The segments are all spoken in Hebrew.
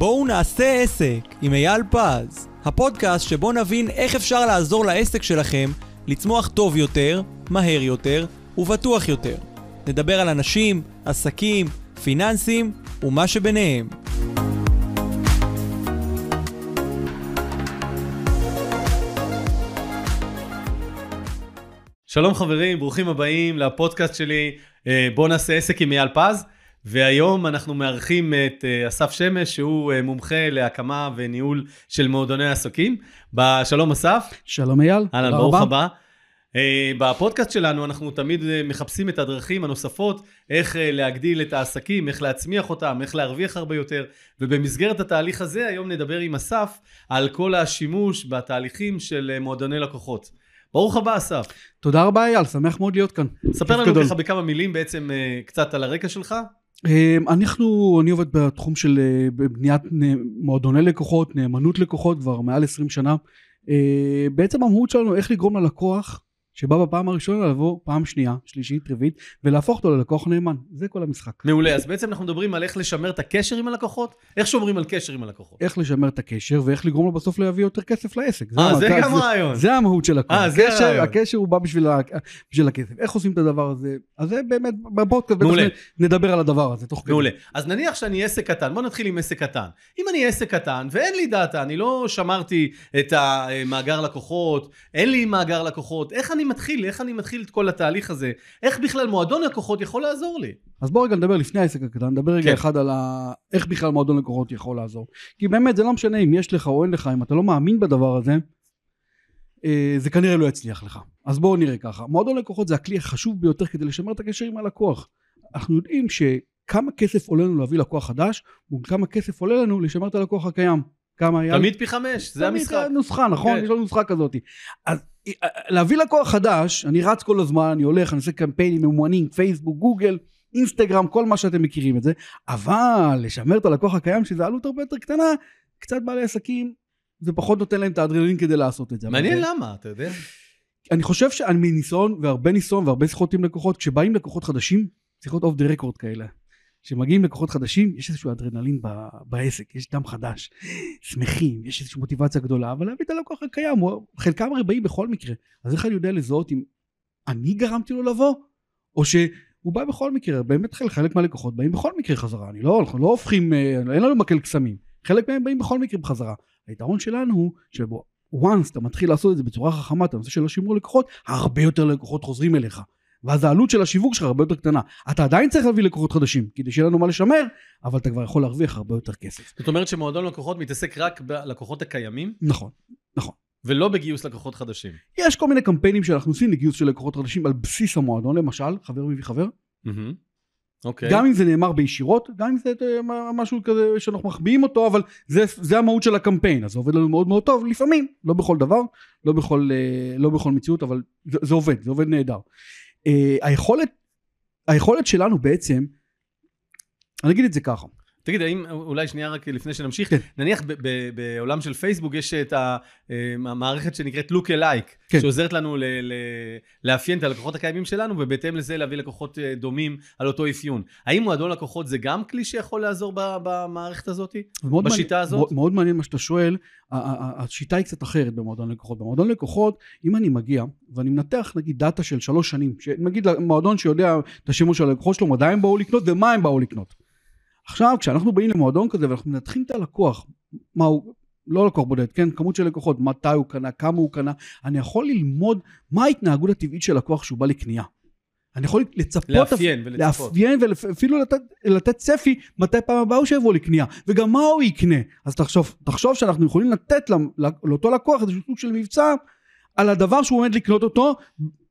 בואו נעשה עסק עם אייל פז, הפודקאסט שבו נבין איך אפשר לעזור לעסק שלכם לצמוח טוב יותר, מהר יותר ובטוח יותר. נדבר על אנשים, עסקים, פיננסים ומה שביניהם. שלום חברים, ברוכים הבאים לפודקאסט שלי, אה, בואו נעשה עסק עם אייל פז. והיום אנחנו מארחים את אה, אסף שמש, שהוא אה, מומחה להקמה וניהול של מועדוני עסקים. שלום אסף. שלום אייל. אהלן, ברוך הבא. בפודקאסט שלנו אנחנו תמיד מחפשים את הדרכים הנוספות, איך להגדיל את העסקים, איך להצמיח אותם, איך להרוויח הרבה יותר, ובמסגרת התהליך הזה היום נדבר עם אסף על כל השימוש בתהליכים של מועדוני לקוחות. ברוך הבא אסף. תודה רבה אייל, שמח מאוד להיות כאן. ספר לנו ככה בכמה מילים בעצם קצת על הרקע שלך. אמ, אנחנו, אני עובד בתחום של אה, בניית מועדוני לקוחות, נאמנות לקוחות כבר מעל 20 שנה. אה, בעצם המהות שלנו איך לגרום ללקוח שבא בפעם הראשונה לבוא פעם שנייה, שלישית, רביעית, ולהפוך אותו ללקוח נאמן. זה כל המשחק. מעולה, אז בעצם אנחנו מדברים על איך לשמר את הקשר עם הלקוחות? איך שומרים על קשר עם הלקוחות? איך לשמר את הקשר, ואיך לגרום לו בסוף להביא יותר כסף לעסק. אה, זה, זה גם רעיון. זה, זה המהות של הכל. אה, זה רעיון. הקשר הוא בא בשביל, בשביל הכסף. איך עושים את הדבר הזה? אז זה באמת, בפודקאסט בטח נדבר על הדבר הזה, תוך כדי. מעולה. אז נניח שאני עסק קטן, בוא נתחיל עם עסק קטן. אם אני עסק קטן ואין לי דאטה, אני לא שמרתי את המאגר לקוחות, אין לי מאגר לקוחות, איך אני מתחיל? איך אני מתחיל את כל התהליך הזה, איך בכלל מועדון לקוחות יכול לעזור לי? אז בוא רגע נדבר לפני העסק הקטן, נדבר רגע כן. אחד על ה... איך בכלל מועדון לקוחות יכול לעזור. כי באמת זה לא משנה אם יש לך או אין לך, אם אתה לא מאמין בדבר הזה, אה, זה כנראה לא יצליח לך. אז בואו נראה ככה, מועדון לקוחות זה הכלי החשוב ביותר כדי לשמר את הקשר עם הלקוח. אנחנו יודעים שכמה כסף עולה לנו להביא לקוח חדש, וכמה כסף עולה לנו לשמר את הלקוח הקיים. כמה היה? תמיד פי חמש, זה המשחק. תמיד נוסחה, נכון? כן. יש לנו נוסחה כזאת. אז אה, להביא לקוח חדש, אני רץ כל הזמן, אני הולך, אני עושה קמפיינים ממומנים, פייסבוק, גוגל, אינסטגרם, כל מה שאתם מכירים את זה, אבל לשמר את הלקוח הקיים, שזה עלות הרבה יותר קטנה, קצת בעלי עסקים, זה פחות נותן להם את האדרנלין כדי לעשות את זה. מעניין למה, אתה יודע? אני חושב שאני מניסיון, והרבה ניסיון, והרבה שיחות עם לקוחות, כשבאים לקוחות חדשים, שיחות אוף דה רקורד כאלה. כשמגיעים לקוחות חדשים, יש איזשהו אדרנלין בעסק, יש דם חדש, שמחים, יש איזושהי מוטיבציה גדולה, אבל להביא את הלקוח הקיים, חלקם הרי באים בכל מקרה. אז איך אני יודע לזהות אם אני גרמתי לו לבוא, או שהוא בא בכל מקרה, באמת חלק מהלקוחות באים בכל מקרה חזרה, אני לא, אנחנו לא הופכים, אה, אין לנו מקל קסמים, חלק מהם באים בכל מקרה בחזרה. היתרון שלנו הוא שבו once אתה מתחיל לעשות את זה בצורה חכמה, את הנושא של השימור לקוחות, הרבה יותר לקוחות חוזרים אליך. ואז העלות של השיווק שלך הרבה יותר קטנה. אתה עדיין צריך להביא לקוחות חדשים, כדי שיהיה לנו מה לשמר, אבל אתה כבר יכול להרוויח הרבה יותר כסף. זאת אומרת שמועדון לקוחות מתעסק רק בלקוחות הקיימים? נכון, נכון. ולא בגיוס לקוחות חדשים. יש כל מיני קמפיינים שאנחנו עושים לגיוס של לקוחות חדשים על בסיס המועדון, למשל, חבר מביא חבר. Mm-hmm. אוקיי. גם אם זה נאמר בישירות, גם אם זה משהו כזה שאנחנו מחביאים אותו, אבל זה, זה המהות של הקמפיין, אז זה עובד לנו מאוד מאוד טוב, לפעמים, לא בכל דבר, לא בכל, אה, לא בכל מציאות, אבל זה, זה עובד, זה עובד נהדר. אה, היכולת, היכולת שלנו בעצם, אני אגיד את זה ככה. תגיד, האם, אולי שנייה רק לפני שנמשיך, כן. נניח ב- ב- בעולם של פייסבוק יש את אה, המערכת שנקראת look alike, כן. שעוזרת לנו ל- ל- לאפיין את הלקוחות הקיימים שלנו, ובהתאם לזה להביא לקוחות אה, דומים על אותו אפיון. האם מועדון לקוחות זה גם כלי שיכול לעזור במערכת הזאת? בשיטה מעניין, הזאת? מאוד, מאוד מעניין מה שאתה שואל. השיטה היא קצת אחרת במועדון לקוחות. במועדון לקוחות, אם אני מגיע ואני מנתח נגיד דאטה של שלוש שנים, נגיד מועדון שיודע את השימוש של הלקוחות שלו, מתי הם באו לקנות ומה הם באו לקנות. עכשיו כשאנחנו באים למועדון כזה ואנחנו מנתחים את הלקוח, מה הוא, לא לקוח בודד, כן, כמות של לקוחות, מתי הוא קנה, כמה הוא קנה, אני יכול ללמוד מה ההתנהגות הטבעית של לקוח כשהוא בא לקנייה. אני יכול לצפות, לאפיין ולצפות, לאפיין ואפילו לתת, לתת צפי מתי פעם הבאה הוא שיבוא לקנייה, וגם מה הוא יקנה. אז תחשוב, תחשוב שאנחנו יכולים לתת לאותו לקוח איזשהו סוג של מבצע על הדבר שהוא עומד לקנות אותו,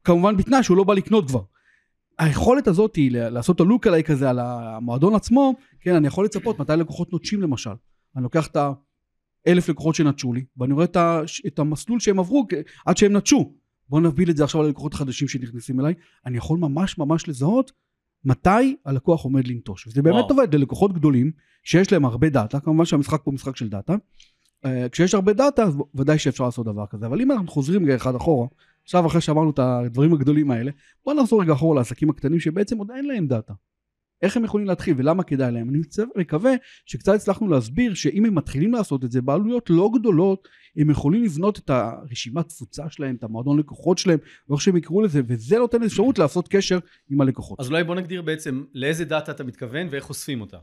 כמובן בתנאי שהוא לא בא לקנות כבר. היכולת הזאת היא לעשות את הלוק עליי כזה על המועדון עצמו, כן, אני יכול לצפות מתי לקוחות נוטשים למשל. אני לוקח את האלף לקוחות שנטשו לי, ואני רואה את, ה, את המסלול שהם עברו עד שהם נטשו. בואו נקביל את זה עכשיו ללקוחות חדשים שנכנסים אליי. אני יכול ממש ממש לזהות מתי הלקוח עומד לנטוש. וזה באמת וואו. עובד ללקוחות גדולים, שיש להם הרבה דאטה, כמובן שהמשחק פה משחק של דאטה. אה, כשיש הרבה דאטה, אז ודאי שאפשר לעשות דבר כזה. אבל אם אנחנו חוזרים רגע אחד אחורה, עכשיו אחרי שאמרנו את הדברים הגדולים האלה, בוא נחזור רגע אחורה לעסקים הקטנים שבעצם עוד אין להם דאטה. איך הם יכולים להתחיל ולמה כדאי להם. אני מקווה שקצת הצלחנו להסביר שאם הם מתחילים לעשות את זה בעלויות לא גדולות, הם יכולים לבנות את הרשימת תפוצה שלהם, את המועדון לקוחות שלהם, או איך שהם יקראו לזה, וזה נותן אפשרות לעשות קשר עם הלקוחות. אז אולי בוא נגדיר בעצם לאיזה דאטה אתה מתכוון ואיך אוספים אותה.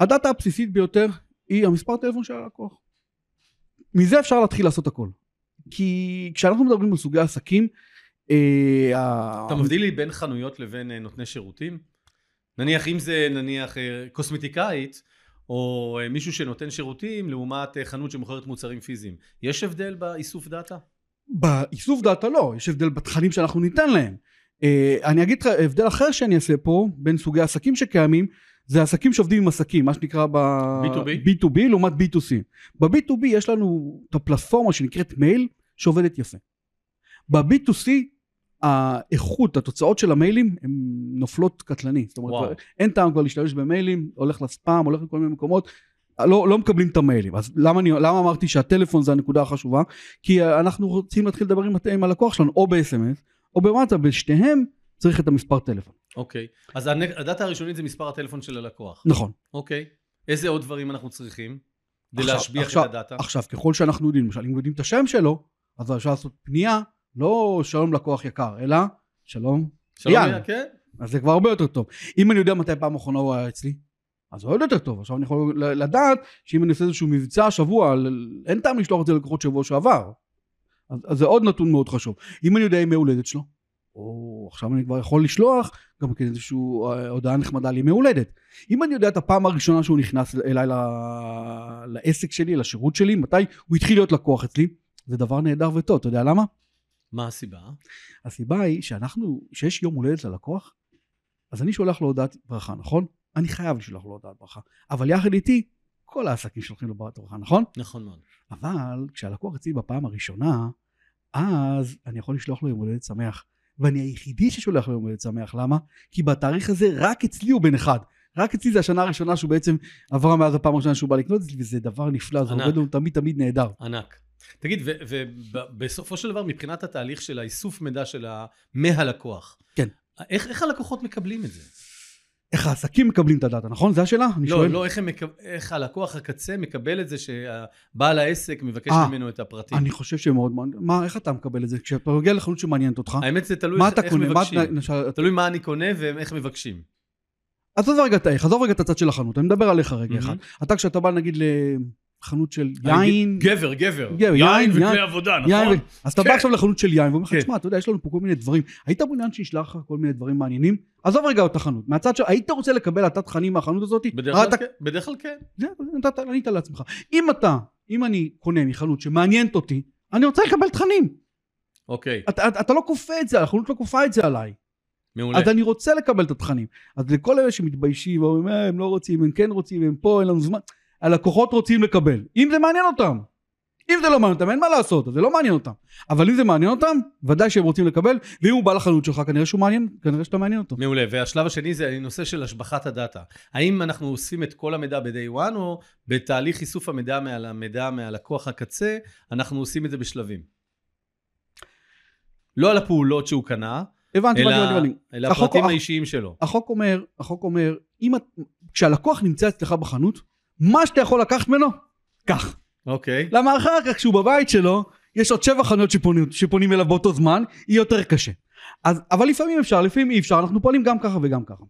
הדאטה הבסיסית ביותר היא המספר טלפון של הלקוח. מזה אפשר להתחיל לעשות הכל. כי כשאנחנו מדברים על סוגי עסקים, אה, אתה מבדיל לי בין חנויות לבין אה, נותני שירותים? נניח אם זה נניח אה, קוסמטיקאית או מישהו שנותן שירותים לעומת חנות שמוכרת מוצרים פיזיים. יש הבדל באיסוף דאטה? באיסוף דאטה לא, יש הבדל בתכנים שאנחנו ניתן להם. אני אגיד לך, הבדל אחר שאני אעשה פה, בין סוגי עסקים שקיימים, זה עסקים שעובדים עם עסקים, מה שנקרא ב... B2B? B2B לעומת B2C. ב-B2B יש לנו את הפלטפורמה שנקראת מייל, שעובדת יפה. ב-B2C, האיכות, התוצאות של המיילים, הן נופלות קטלני. זאת אומרת. כבר- אין טעם כבר להשתמש במיילים, הולך לספאם, הולך לכל מיני מקומות. לא, לא מקבלים את המיילים. אז למה, אני, למה אמרתי שהטלפון זה הנקודה החשובה? כי אנחנו רוצים להתחיל לדבר עם, עם הלקוח שלנו, או ב-SMS, או בוואטסאפ, בשתיהם צריך את המספר טלפון. אוקיי. אז הדאטה הראשונית זה מספר הטלפון של הלקוח. נכון. אוקיי. איזה עוד דברים אנחנו צריכים כדי להשביח עכשיו- את הדאטה? עכשיו, ככל שאנחנו יודעים, למשל, אם יודעים את השם שלו, אז אפשר לעשות פנייה, לא שלום לקוח יקר, אלא שלום, שלום, יאללה. כן? אז זה כבר הרבה יותר טוב. אם אני יודע מתי פעם אחרונה הוא היה אצלי, אז הוא עוד יותר טוב. עכשיו אני יכול לדעת שאם אני עושה איזשהו מבצע שבוע, אין טעם לשלוח את זה ללקוחות שבוע שעבר. אז, אז זה עוד נתון מאוד חשוב. אם אני יודע ימי הולדת שלו, או עכשיו אני כבר יכול לשלוח גם כן איזושהי אה, הודעה נחמדה לימי הולדת. אם אני יודע את הפעם הראשונה שהוא נכנס אליי ל- לעסק שלי, לשירות שלי, מתי הוא התחיל להיות לקוח אצלי, זה דבר נהדר וטוב. אתה יודע למה? מה הסיבה? הסיבה היא שאנחנו, שיש יום הולדת ללקוח, אז אני שולח לו הודעת ברכה, נכון? אני חייב לשלוח לו הודעת ברכה. אבל יחד איתי, כל העסקים שולחים לו הודעת ברכה, נכון? נכון מאוד. אבל כשהלקוח אצלי בפעם הראשונה, אז אני יכול לשלוח לו יום הולדת שמח. ואני היחידי ששולח לו יום הולדת שמח, למה? כי בתאריך הזה רק אצלי הוא בן אחד. רק אצלי זה השנה הראשונה שהוא בעצם עברה מאז הפעם הראשונה שהוא בא לקנות אצלי, וזה דבר נפלא, זה. עובד לנו תמיד תמיד נהדר. ענק. תגיד, ובסופו של דבר, מבחינת התהליך של האיסוף מידע של ה... מהלקוח, כן. איך, איך הלקוחות מקבלים את זה? איך העסקים מקבלים את הדאטה, נכון? זו השאלה? אני לא, שואל. לא, איך, מקב... איך הלקוח הקצה מקבל את זה שהבעל העסק מבקש אה, ממנו את הפרטים. אני חושב שמאוד מעניין. מה, איך אתה מקבל את זה? כשאתה מגיע לחנות שמעניינת אותך, האמת זה תלוי מה איך, אתה איך קונה? מה מבקשים. אתה... נשאל- תלוי מה אני קונה ואיך מבקשים. עזוב רגע את האיך, עזוב רגע את הצד של החנות, אני מדבר עליך רגע אחד. מהמם. אתה כשאתה בא נגיד לחנות של יין, גבר, גבר. גבר, יין יין, וכלי יין, עבודה, יין, נכון? ו- אז אתה כן. בא עכשיו לחנות של יין ואומר לך, כן. תשמע, אתה יודע, יש לנו פה כל מיני דברים. היית מעוניין שישלח לך כל מיני דברים מעניינים? עזוב רגע את החנות. מהצד של, היית רוצה לקבל אתה תכנים מהחנות הזאת? בדרך כלל אתה- כן. בדרך כלל כן. זה, נתת, ענית לעצמך. אם אתה, אם אני קונה מחנות שמעניינת אותי, אני רוצה לקבל תכנים. אוקיי, אתה, אתה, אתה לא כופה את זה, החנות לא כופה את זה עליי. מעולה. אז אני רוצה לקבל את התכנים. אז לכל אלה שמתביישים, ואומרים, "אה, הם לא רוצים, הם כן רוצים, הם פה, אין לנו זמן, הלקוחות רוצים לקבל. אם זה מעניין אותם. אם זה לא מעניין אותם, אין מה לעשות, זה לא מעניין אותם. אבל אם זה מעניין אותם, ודאי שהם רוצים לקבל, ואם הוא בא לחנות שלך, כנראה שהוא מעניין, כנראה שאתה מעניין אותו. מעולה, והשלב השני זה נושא של השבחת הדאטה. האם אנחנו אוספים את כל המידע ב-day one, או בתהליך איסוף המידע מעל המידע מהלקוח הקצה, אנחנו עושים את זה בשלבים? לא על הפעולות שהוא קנה, הבנתי, אלא, הבנתי, הבנתי. אלא החוק- הפרטים החוק- האישיים שלו. החוק אומר, החוק אומר, אם את, כשהלקוח נמצא אצלך בחנות, מה שאתה יכול לקחת ממנו, קח. אוקיי. למה אחר כך כשהוא בבית שלו, יש עוד שבע חנויות שפונים, שפונים אליו באותו זמן, יהיה יותר קשה. אז, אבל לפעמים אפשר, לפעמים אי אפשר, אנחנו פועלים גם ככה וגם ככה.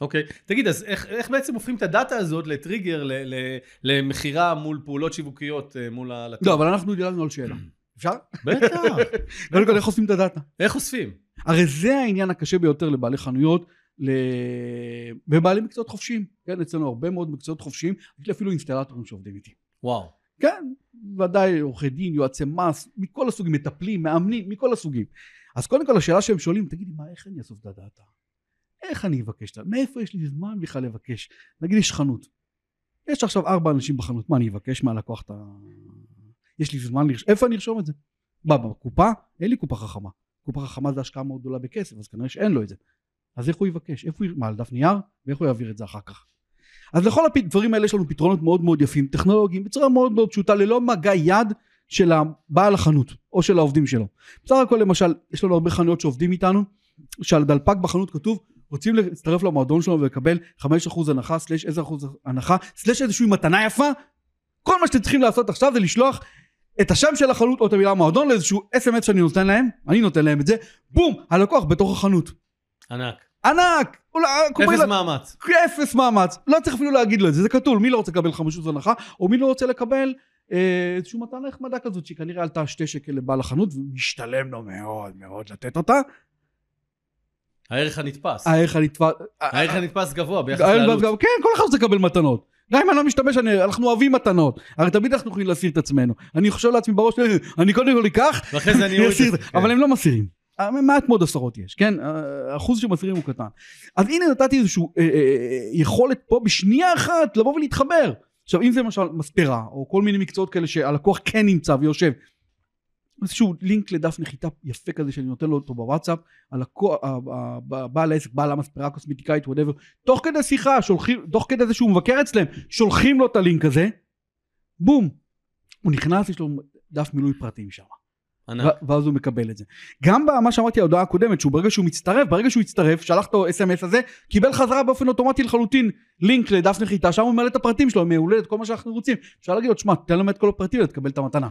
אוקיי. תגיד, אז איך, איך בעצם הופכים את הדאטה הזאת לטריגר ל- ל- למכירה מול פעולות שיווקיות אה, מול הלקוח? לא, אבל אנחנו דילגנו על שאלה. אפשר? בטח. קודם כל, איך עושים את הדאטה? איך אוספים? הרי זה העניין הקשה ביותר לבעלי חנויות, ל... ובעלי מקצועות חופשיים. כן, אצלנו הרבה מאוד מקצועות חופשיים, יש לי אפילו אינסטלטורים שעובדים איתי. וואו. כן, ודאי עורכי דין, יועצי מס, מכל הסוגים, מטפלים, מאמנים, מכל הסוגים. אז קודם כל השאלה שהם שואלים, תגידי, מה, איך אני אאסוף את הדאטה? איך אני אבקש את ה... מאיפה יש לי זמן בכלל לבקש? נגיד יש חנות. יש עכשיו ארבע אנשים בחנות, מה אני אבקש מהלקוח את ה... יש לי זמן לרשום, איפה אני ארשום את זה? מה, בקופה? אין לי קופה חכמה. קופה חכמה זה השקעה מאוד גדולה בכסף, אז כנראה שאין לו את זה. אז איך הוא יבקש? איפה הוא... מה, על דף נייר? ואיך הוא יעביר את זה אחר כך? אז לכל הדברים האלה יש לנו פתרונות מאוד מאוד יפים, טכנולוגיים, בצורה מאוד מאוד פשוטה, ללא מגע יד של הבעל החנות או של העובדים שלו. בסך הכל למשל, יש לנו הרבה חנויות שעובדים איתנו, שעל הדלפק בחנות כתוב רוצים להצטרף למועדון שלנו ולקבל 5% הנחה, סלש 10% הנחה, סלש איזושהי מתנה יפה, כל מה שאתם צריכים לעשות עכשיו זה לשלוח את השם של החנות או את המילה מועדון לאיזשהו אס.אם.אס שאני נותן להם, אני נותן להם את זה, בום, הלקוח בתוך החנות. ענק. ענק! כמו אפס מאמץ. אפס מאמץ, לא צריך אפילו להגיד לו את זה, זה כתוב, מי לא רוצה לקבל 5% הנחה, או מי לא רוצה לקבל אה, איזושהי מתנה נחמדה כזאת, שכנראה עלתה שתי שקל לבעל החנות, ומשתלם לו מאוד מאוד לתת אותה. הערך הנתפס. הערך הנתפס, הערך הנתפס גבוה ביחס לעלות. כן, כל אחד רוצה לקבל מתנות. גם אם אני לא משתמש, אני, אנחנו אוהבים מתנות. הרי תמיד אנחנו יכולים להסיר את עצמנו. אני חושב לעצמי בראש, "אה, אני קודם כל אקח, ואחרי זה אני אסיר. אבל הם לא מסירים. אה, מעט מאוד עשרות יש, כן? אה, האחוז שמסירים הוא קטן. אז הנה נתתי איזושהי יכולת פה בשנייה אחת לבוא ולהתחבר. עכשיו אם זה למשל מספרה, או כל מיני מקצועות כאלה שהלקוח כן נמצא ויושב, איזשהו לינק לדף נחיתה יפה כזה שאני נותן לו אותו בוואטסאפ, הלקוח, ה- ה- ה- בעל העסק, בעל המספרה הקוסמטיקאית, whatever, תוך כדי שיחה, שולחים, תוך כדי זה שהוא מבקר אצלם, שולחים לו את הלינק הזה, בום, הוא נכנס, יש לו דף מילוי פרטים שם. ענק. ואז הוא מקבל את זה. גם במה שאמרתי ההודעה הקודמת, שהוא ברגע שהוא מצטרף, ברגע שהוא הצטרף, שלח את ה-SMS הזה, קיבל חזרה באופן אוטומטי לחלוטין לינק לדף נחיתה, שם הוא ממלא את הפרטים שלו, מעולה, את כל מה שאנחנו רוצים. אפשר להגיד לו, תשמע, תן לנו את כל הפרטים ותקבל את המתנה.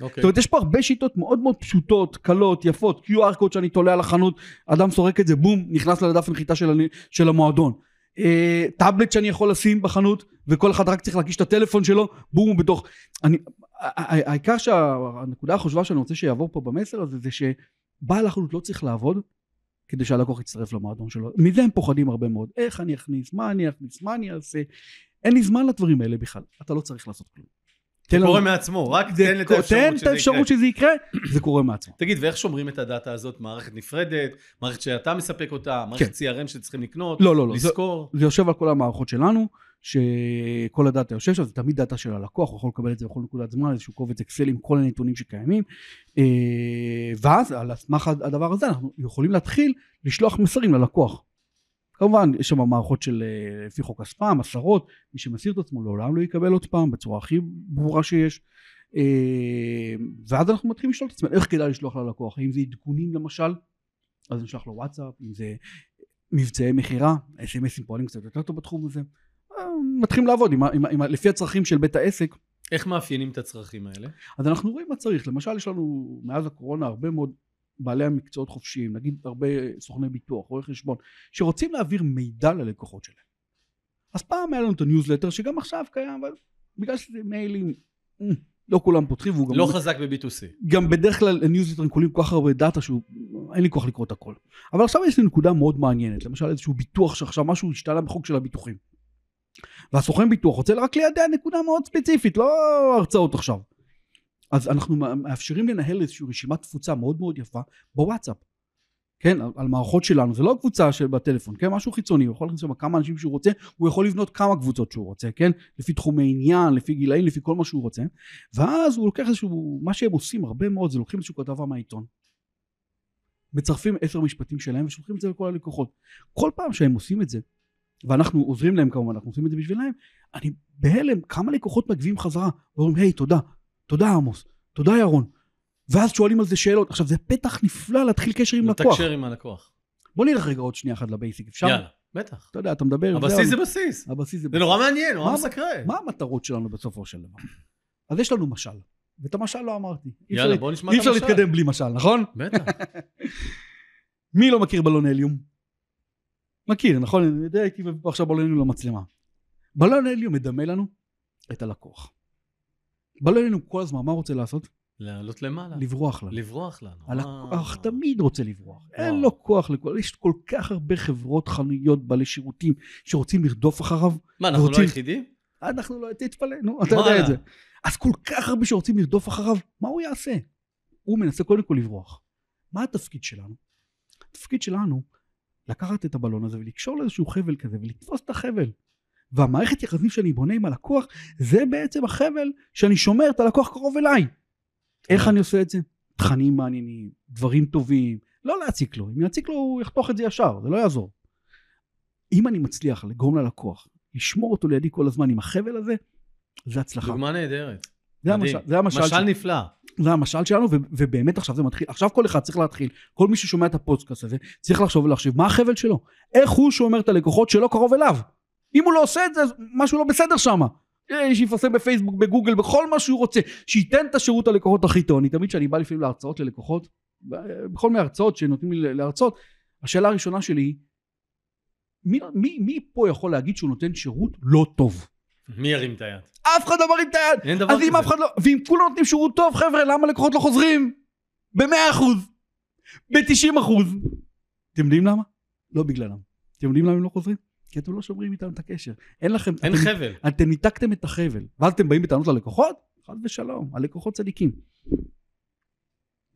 אוקיי. זאת אומרת, יש פה הרבה שיטות מאוד מאוד פשוטות, קלות, יפות, QR קוד שאני תולה על החנות, אדם סורק את זה, בום, נכנס לדף נחיתה של, של המועדון. אה, טאבלט שאני יכול לשים בחנות, וכל אחד רק צריך להקיש את הטלפון שלו, בום, הוא בתוך... אני, העיקר שהנקודה החשובה שאני רוצה שיעבור פה במסר הזה, זה שבעל החנות לא צריך לעבוד כדי שהלקוח יצטרף למועדון שלו. מזה הם פוחדים הרבה מאוד. איך אני אכניס, מה אני אכניס, מה אני אעשה. אין לי זמן לדברים האלה בכלל. אתה לא צריך לעשות כלום. תן זה קורה מעצמו, רק זה- תן את תן האפשרות את שזה יקרה. האפשרות שזה יקרה, זה קורה מעצמו. תגיד, ואיך שומרים את הדאטה הזאת? מערכת נפרדת? מערכת שאתה מספק אותה? מערכת CRM שצריכים לקנות? לא, לא, לא. זה- לזכור? זה יושב על כל המערכות שלנו, שכל הדאטה יושב שם, זה תמיד דאטה של הלקוח, הוא יכול לקבל את זה בכל נקודת זמן, איזשהו קובץ אקסל עם כל הנתונים שקיימים, אה, ואז על סמך הדבר הזה אנחנו יכולים להתחיל לשלוח מסרים ללקוח. כמובן, יש שם מערכות של אה, לפי חוק הספאם, עשרות, מי שמסיר את עצמו לעולם לא יקבל עוד פעם, בצורה הכי ברורה שיש. אה, ואז אנחנו מתחילים לשאול את עצמנו, איך כדאי לשלוח ללקוח? האם זה עדכונים למשל? אז נשלח לו וואטסאפ, אם זה מבצעי מכירה, אס.אם.אסים פועלים קצת יותר טוב בתחום הזה. מתחילים לעבוד עם, עם, עם, לפי הצרכים של בית העסק. איך מאפיינים את הצרכים האלה? אז אנחנו רואים מה צריך. למשל, יש לנו מאז הקורונה הרבה מאוד בעלי המקצועות חופשיים, נגיד הרבה סוכני ביטוח, רואי חשבון, שרוצים להעביר מידע ללקוחות שלהם. אז פעם היה לנו את הניוזלטר, שגם עכשיו קיים, אבל בגלל שזה מיילים, אה, לא כולם פותחים, והוא גם... לא חזק ב-B2C. גם בדרך כלל ניוזלטרים כוללים כל כך הרבה דאטה שהוא אין לי כוח לקרוא את הכל. אבל עכשיו יש לי נקודה מאוד מעניינת, למשל איזשהו ביטוח שעכשיו משהו השתנה בחוק של הביטוחים. והסוכן ביטוח רוצה רק לידע נקודה מאוד ספציפית, לא הרצאות עכשיו. אז אנחנו מאפשרים לנהל איזושהי רשימת תפוצה מאוד מאוד יפה בוואטסאפ. כן, על, על מערכות שלנו, זה לא קבוצה שבטלפון, כן, משהו חיצוני, הוא יכול להכניס כמה אנשים שהוא רוצה, הוא יכול לבנות כמה קבוצות שהוא רוצה, כן, לפי תחומי עניין, לפי גילאים, לפי כל מה שהוא רוצה, ואז הוא לוקח איזשהו, מה שהם עושים הרבה מאוד זה לוקחים איזשהו כתבה מהעיתון, מצרפים עשר משפטים שלהם ושולחים את זה לכל הלקוחות. כל פעם שהם עושים את זה, ואנחנו עוזרים להם כמובן, אנחנו עושים את זה בשבילם, אני בהלם, כמה לקוחות מגיבים חזרה, ואומרים, היי, תודה, תודה עמוס, תודה ירון, ואז שואלים על זה שאלות. עכשיו, זה פתח נפלא להתחיל קשר עם לקוח. לתקשר עם הלקוח. בוא נלך רגע עוד שנייה אחת לבייסיק, אפשר? יאללה, בטח. אתה יודע, אתה מדבר... הבסיס זה בסיס. הבסיס זה זה נורא מעניין, נורא מסקרן. מה המטרות שלנו בסופו של דבר? אז יש לנו משל, ואת המשל לא אמרתי. אי אפשר- יאללה, בוא נשמע אי את אפשר המשל. להתקדם בלי משל, נכון? בטח. מי לא מכיר בלון הליום? מכיר, נכון? אני יודע, הייתי עכשיו בלון הליום למצלמה. בלון הליום מדמה לנו את הלקוח. בלון הליום כל הזמן, מה הוא רוצה לעשות? לעלות למעלה. לברוח לנו. לברוח לנו. הלקוח אה. תמיד רוצה לברוח. אין וואו. לו כוח לכל... יש כל כך הרבה חברות, חנויות, בעלי שירותים, שרוצים לרדוף אחריו. מה, אנחנו לא רוצים- היחידים? אנחנו לא... תתפלא, נו, אתה יודע. את זה. אז כל כך הרבה שרוצים לרדוף אחריו, מה הוא יעשה? הוא מנסה קודם כל לברוח. מה התפקיד שלנו? התפקיד שלנו, לקחת את הבלון הזה ולקשור לאיזשהו חבל כזה ולתפוס את החבל. והמערכת יחסים שאני בונה עם הלקוח, זה בעצם החבל שאני שומר את הלקוח קרוב אליי. איך אני עושה את זה? תכנים מעניינים, דברים טובים, לא להציק לו. אם יציק לו הוא יחתוך את זה ישר, זה לא יעזור. אם אני מצליח לגרום ללקוח, לשמור אותו לידי כל הזמן עם החבל הזה, זה הצלחה. דוגמה נהדרת. זה מדהים. המשל, זה המשל, משל של- נפלא. זה המשל שלנו, ו- ובאמת עכשיו זה מתחיל, עכשיו כל אחד צריך להתחיל, כל מי ששומע את הפודקאסט הזה, צריך לחשוב ולהחשיב מה החבל שלו, איך הוא שומר את הלקוחות שלו קרוב אליו. אם הוא לא עושה את זה, משהו לא בסדר שם. שיפרסם בפייסבוק, בגוגל, בכל מה שהוא רוצה, שייתן את השירות ללקוחות הכי טוב. אני תמיד כשאני בא לפעמים להרצאות ללקוחות, בכל מיני הרצאות שנותנים לי להרצאות, השאלה הראשונה שלי היא, מי, מי, מי פה יכול להגיד שהוא נותן שירות לא טוב? מי ירים את היד? אף אחד לא מרים את היד. אין דבר אז אם כזה. אף אחד לא, ואם כולם נותנים שירות טוב, חבר'ה, למה לקוחות לא חוזרים? ב-100 אחוז, ב-90 אחוז. אתם יודעים למה? לא בגללם. אתם יודעים למה הם לא חוזרים? כי אתם לא שומרים איתם את הקשר. אין לכם, אין אתם, חבל. אתם ניתקתם את החבל. ואז אתם באים בטענות ללקוחות? חד ושלום, הלקוחות צדיקים.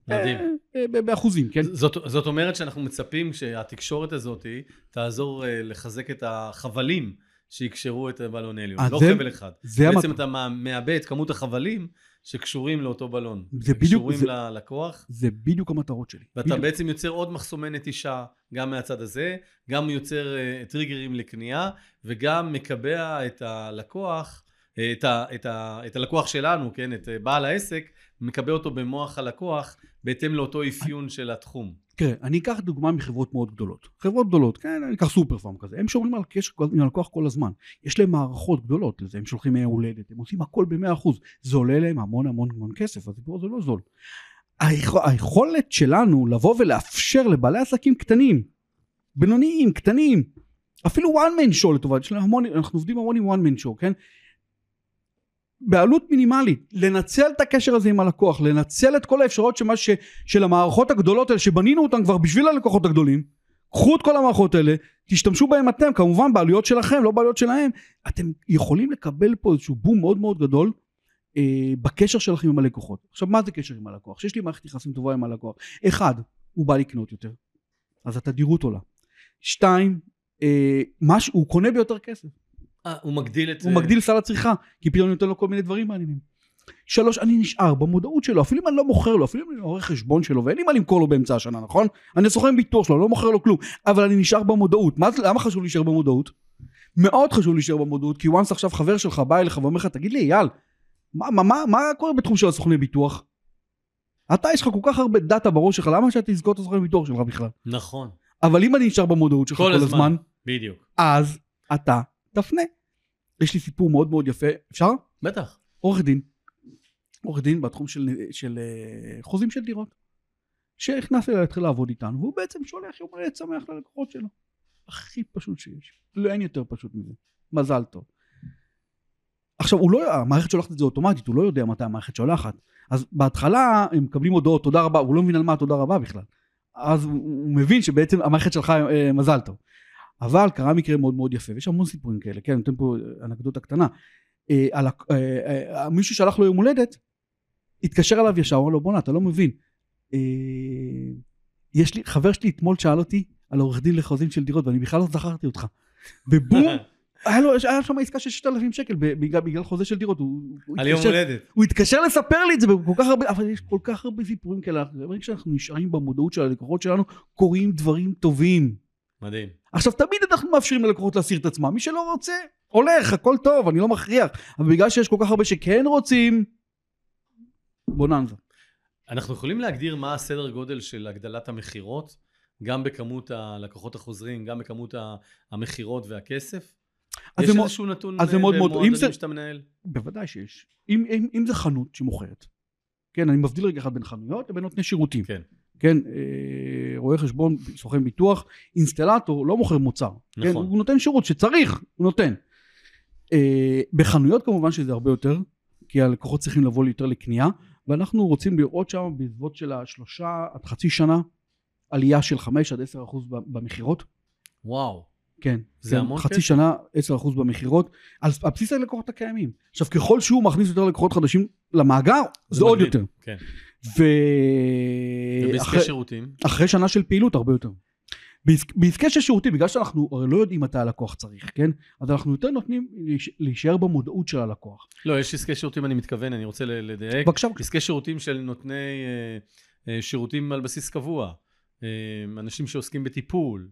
מדהים. אה, אה, באחוזים, כן? זאת, זאת אומרת שאנחנו מצפים שהתקשורת הזאת תעזור אה, לחזק את החבלים שיקשרו את הבלון הליום. אה, לא זה- חבל אחד. זה בעצם המטרה. אתה מא- מאבד את כמות החבלים שקשורים לאותו בלון. זה בדיוק- קשורים זה- ללקוח, זה בדיוק המטרות שלי. ואתה בדיוק. בעצם יוצר עוד מחסומי נטישה, גם מהצד הזה, גם יוצר אה, טריגרים לקנייה, וגם מקבע את הלקוח, אה, את, ה, את, ה, את הלקוח שלנו, כן, את בעל העסק, מקבע אותו במוח הלקוח, בהתאם לאותו אפיון של התחום. תראה, אני אקח דוגמה מחברות מאוד גדולות. חברות גדולות, כן, אני אקח סופר פארם כזה, הם שומרים על קשר עם הלקוח כל הזמן. יש להם מערכות גדולות לזה, הם שולחים יום הולדת, הם עושים הכל ב-100%. זה עולה להם המון המון המון כסף, הסיפור הזה לא זול. היכ- היכולת שלנו לבוא ולאפשר לבעלי עסקים קטנים, בינוניים, קטנים, אפילו one man show לטובת, אנחנו עובדים המון עם one man show, כן? בעלות מינימלית, לנצל את הקשר הזה עם הלקוח, לנצל את כל האפשרויות שמה של המערכות הגדולות האלה שבנינו אותן כבר בשביל הלקוחות הגדולים, קחו את כל המערכות האלה, תשתמשו בהם אתם, כמובן בעלויות שלכם, לא בעלויות שלהם, אתם יכולים לקבל פה איזשהו בום מאוד מאוד גדול אה, בקשר שלכם עם הלקוחות. עכשיו מה זה קשר עם הלקוח? שיש לי מערכת יחסים טובה עם הלקוח. אחד, הוא בא לקנות יותר, אז התדירות עולה. שתיים, אה, מש, הוא קונה ביותר כסף. אה, הוא מגדיל את... הוא מגדיל סל הצריכה, כי פתאום אני נותן לו כל מיני דברים מעניינים. שלוש, אני נשאר במודעות שלו, אפילו אם אני לא מוכר לו, אפילו אם אני עורך חשבון שלו, ואין לי מה למכור לו באמצע השנה, נכון? אני סוכן ביטוח שלו, לא מוכר לו כלום, אבל אני נשאר במודעות. מה, למה חשוב להישאר במודעות? מאוד חשוב להישאר במודעות, כי once עכשיו חבר שלך בא אליך ואומר לך, תגיד לי, אייל, מה, מה, מה, מה קורה בתחום של הסוכני ביטוח? אתה, יש לך כל כך הרבה דאטה בראש שלך, למה שאתה תסגור את הסוכן ביטוח שלך בכלל? נכון, אבל אם אני נשאר במודעות שלך כל כל, הזמן. הזמן, בדיוק. אז אתה תפנה. יש לי סיפור מאוד מאוד יפה, אפשר? בטח. עורך דין, עורך דין בתחום של, של אה, חוזים של דירות, שנכנס אליי להתחיל לעבוד איתנו, והוא בעצם שולח יום הולדת שמח ללקוחות שלו. הכי פשוט שיש. לא, אין יותר פשוט מזה. מזל טוב. עכשיו, הוא לא, המערכת שולחת את זה אוטומטית, הוא לא יודע מתי המערכת שולחת. אז בהתחלה הם מקבלים הודעות תודה רבה, הוא לא מבין על מה התודה רבה בכלל. אז הוא, הוא מבין שבעצם המערכת שלך אה, מזל טוב. אבל קרה מקרה מאוד מאוד יפה, ויש המון סיפורים כאלה, כן, אני נותן פה אנקדוטה קטנה. אה, על, ה- אה, אה, מישהו שלח לו יום הולדת, התקשר אליו ישר, אמר לו בואנה אתה לא מבין. אה, יש לי, חבר שלי אתמול שאל אותי על עורך דין לחוזים של דירות ואני בכלל לא זכרתי אותך. ובום, היה לו, היה שם עסקה של 6,000 שקל בגלל, בגלל חוזה של דירות. הוא, הוא על יום הולדת. הוא התקשר לספר לי את זה בכל כך הרבה, אבל יש כל כך הרבה סיפורים כאלה. ברגע שאנחנו נשארים במודעות של הלקוחות שלנו, קורים דברים טובים. מדהים. עכשיו תמיד אנחנו מאפשרים ללקוחות להסיר את עצמם, מי שלא רוצה הולך, הכל טוב, אני לא מכריח, אבל בגלל שיש כל כך הרבה שכן רוצים, בוננזה. אנחנו יכולים להגדיר מה הסדר גודל של הגדלת המכירות, גם בכמות הלקוחות החוזרים, גם בכמות המכירות והכסף? יש זה איזשהו נתון אז זה מאוד מאוד- אם זה- שאתה מנהל? בוודאי שיש. אם, אם, אם זה חנות שמוכרת, כן, אני מבדיל רגע אחד בין חנויות לבין נותני שירותים. כן. כן, אה, רואה חשבון, סוכן ביטוח, אינסטלטור, לא מוכר מוצר. כן, נכון. הוא נותן שירות שצריך, הוא נותן. אה, בחנויות כמובן שזה הרבה יותר, כי הלקוחות צריכים לבוא יותר לקנייה, ואנחנו רוצים לראות שם בסביבות של השלושה עד חצי שנה, עלייה של חמש עד עשר אחוז במכירות. וואו. כן. זה כן, המון חצי. שנה, 10% במכירות, על בסיס הלקוחות הקיימים. עכשיו, ככל שהוא מכניס יותר לקוחות חדשים למאגר, זה, עוד מגדיל. יותר. כן. ו... ובעסקי אחרי- שירותים? אחרי שנה של פעילות, הרבה יותר. בעסק- בעסקי של שירותים, בגלל שאנחנו הרי לא יודעים מתי הלקוח צריך, כן? אז אנחנו יותר נותנים להיש- להישאר במודעות של הלקוח. לא, יש עסקי שירותים, אני מתכוון, אני רוצה לדייק. בבקשה, עסקי שירותים של נותני אה, אה, שירותים על בסיס קבוע. אה, אנשים שעוסקים בטיפול.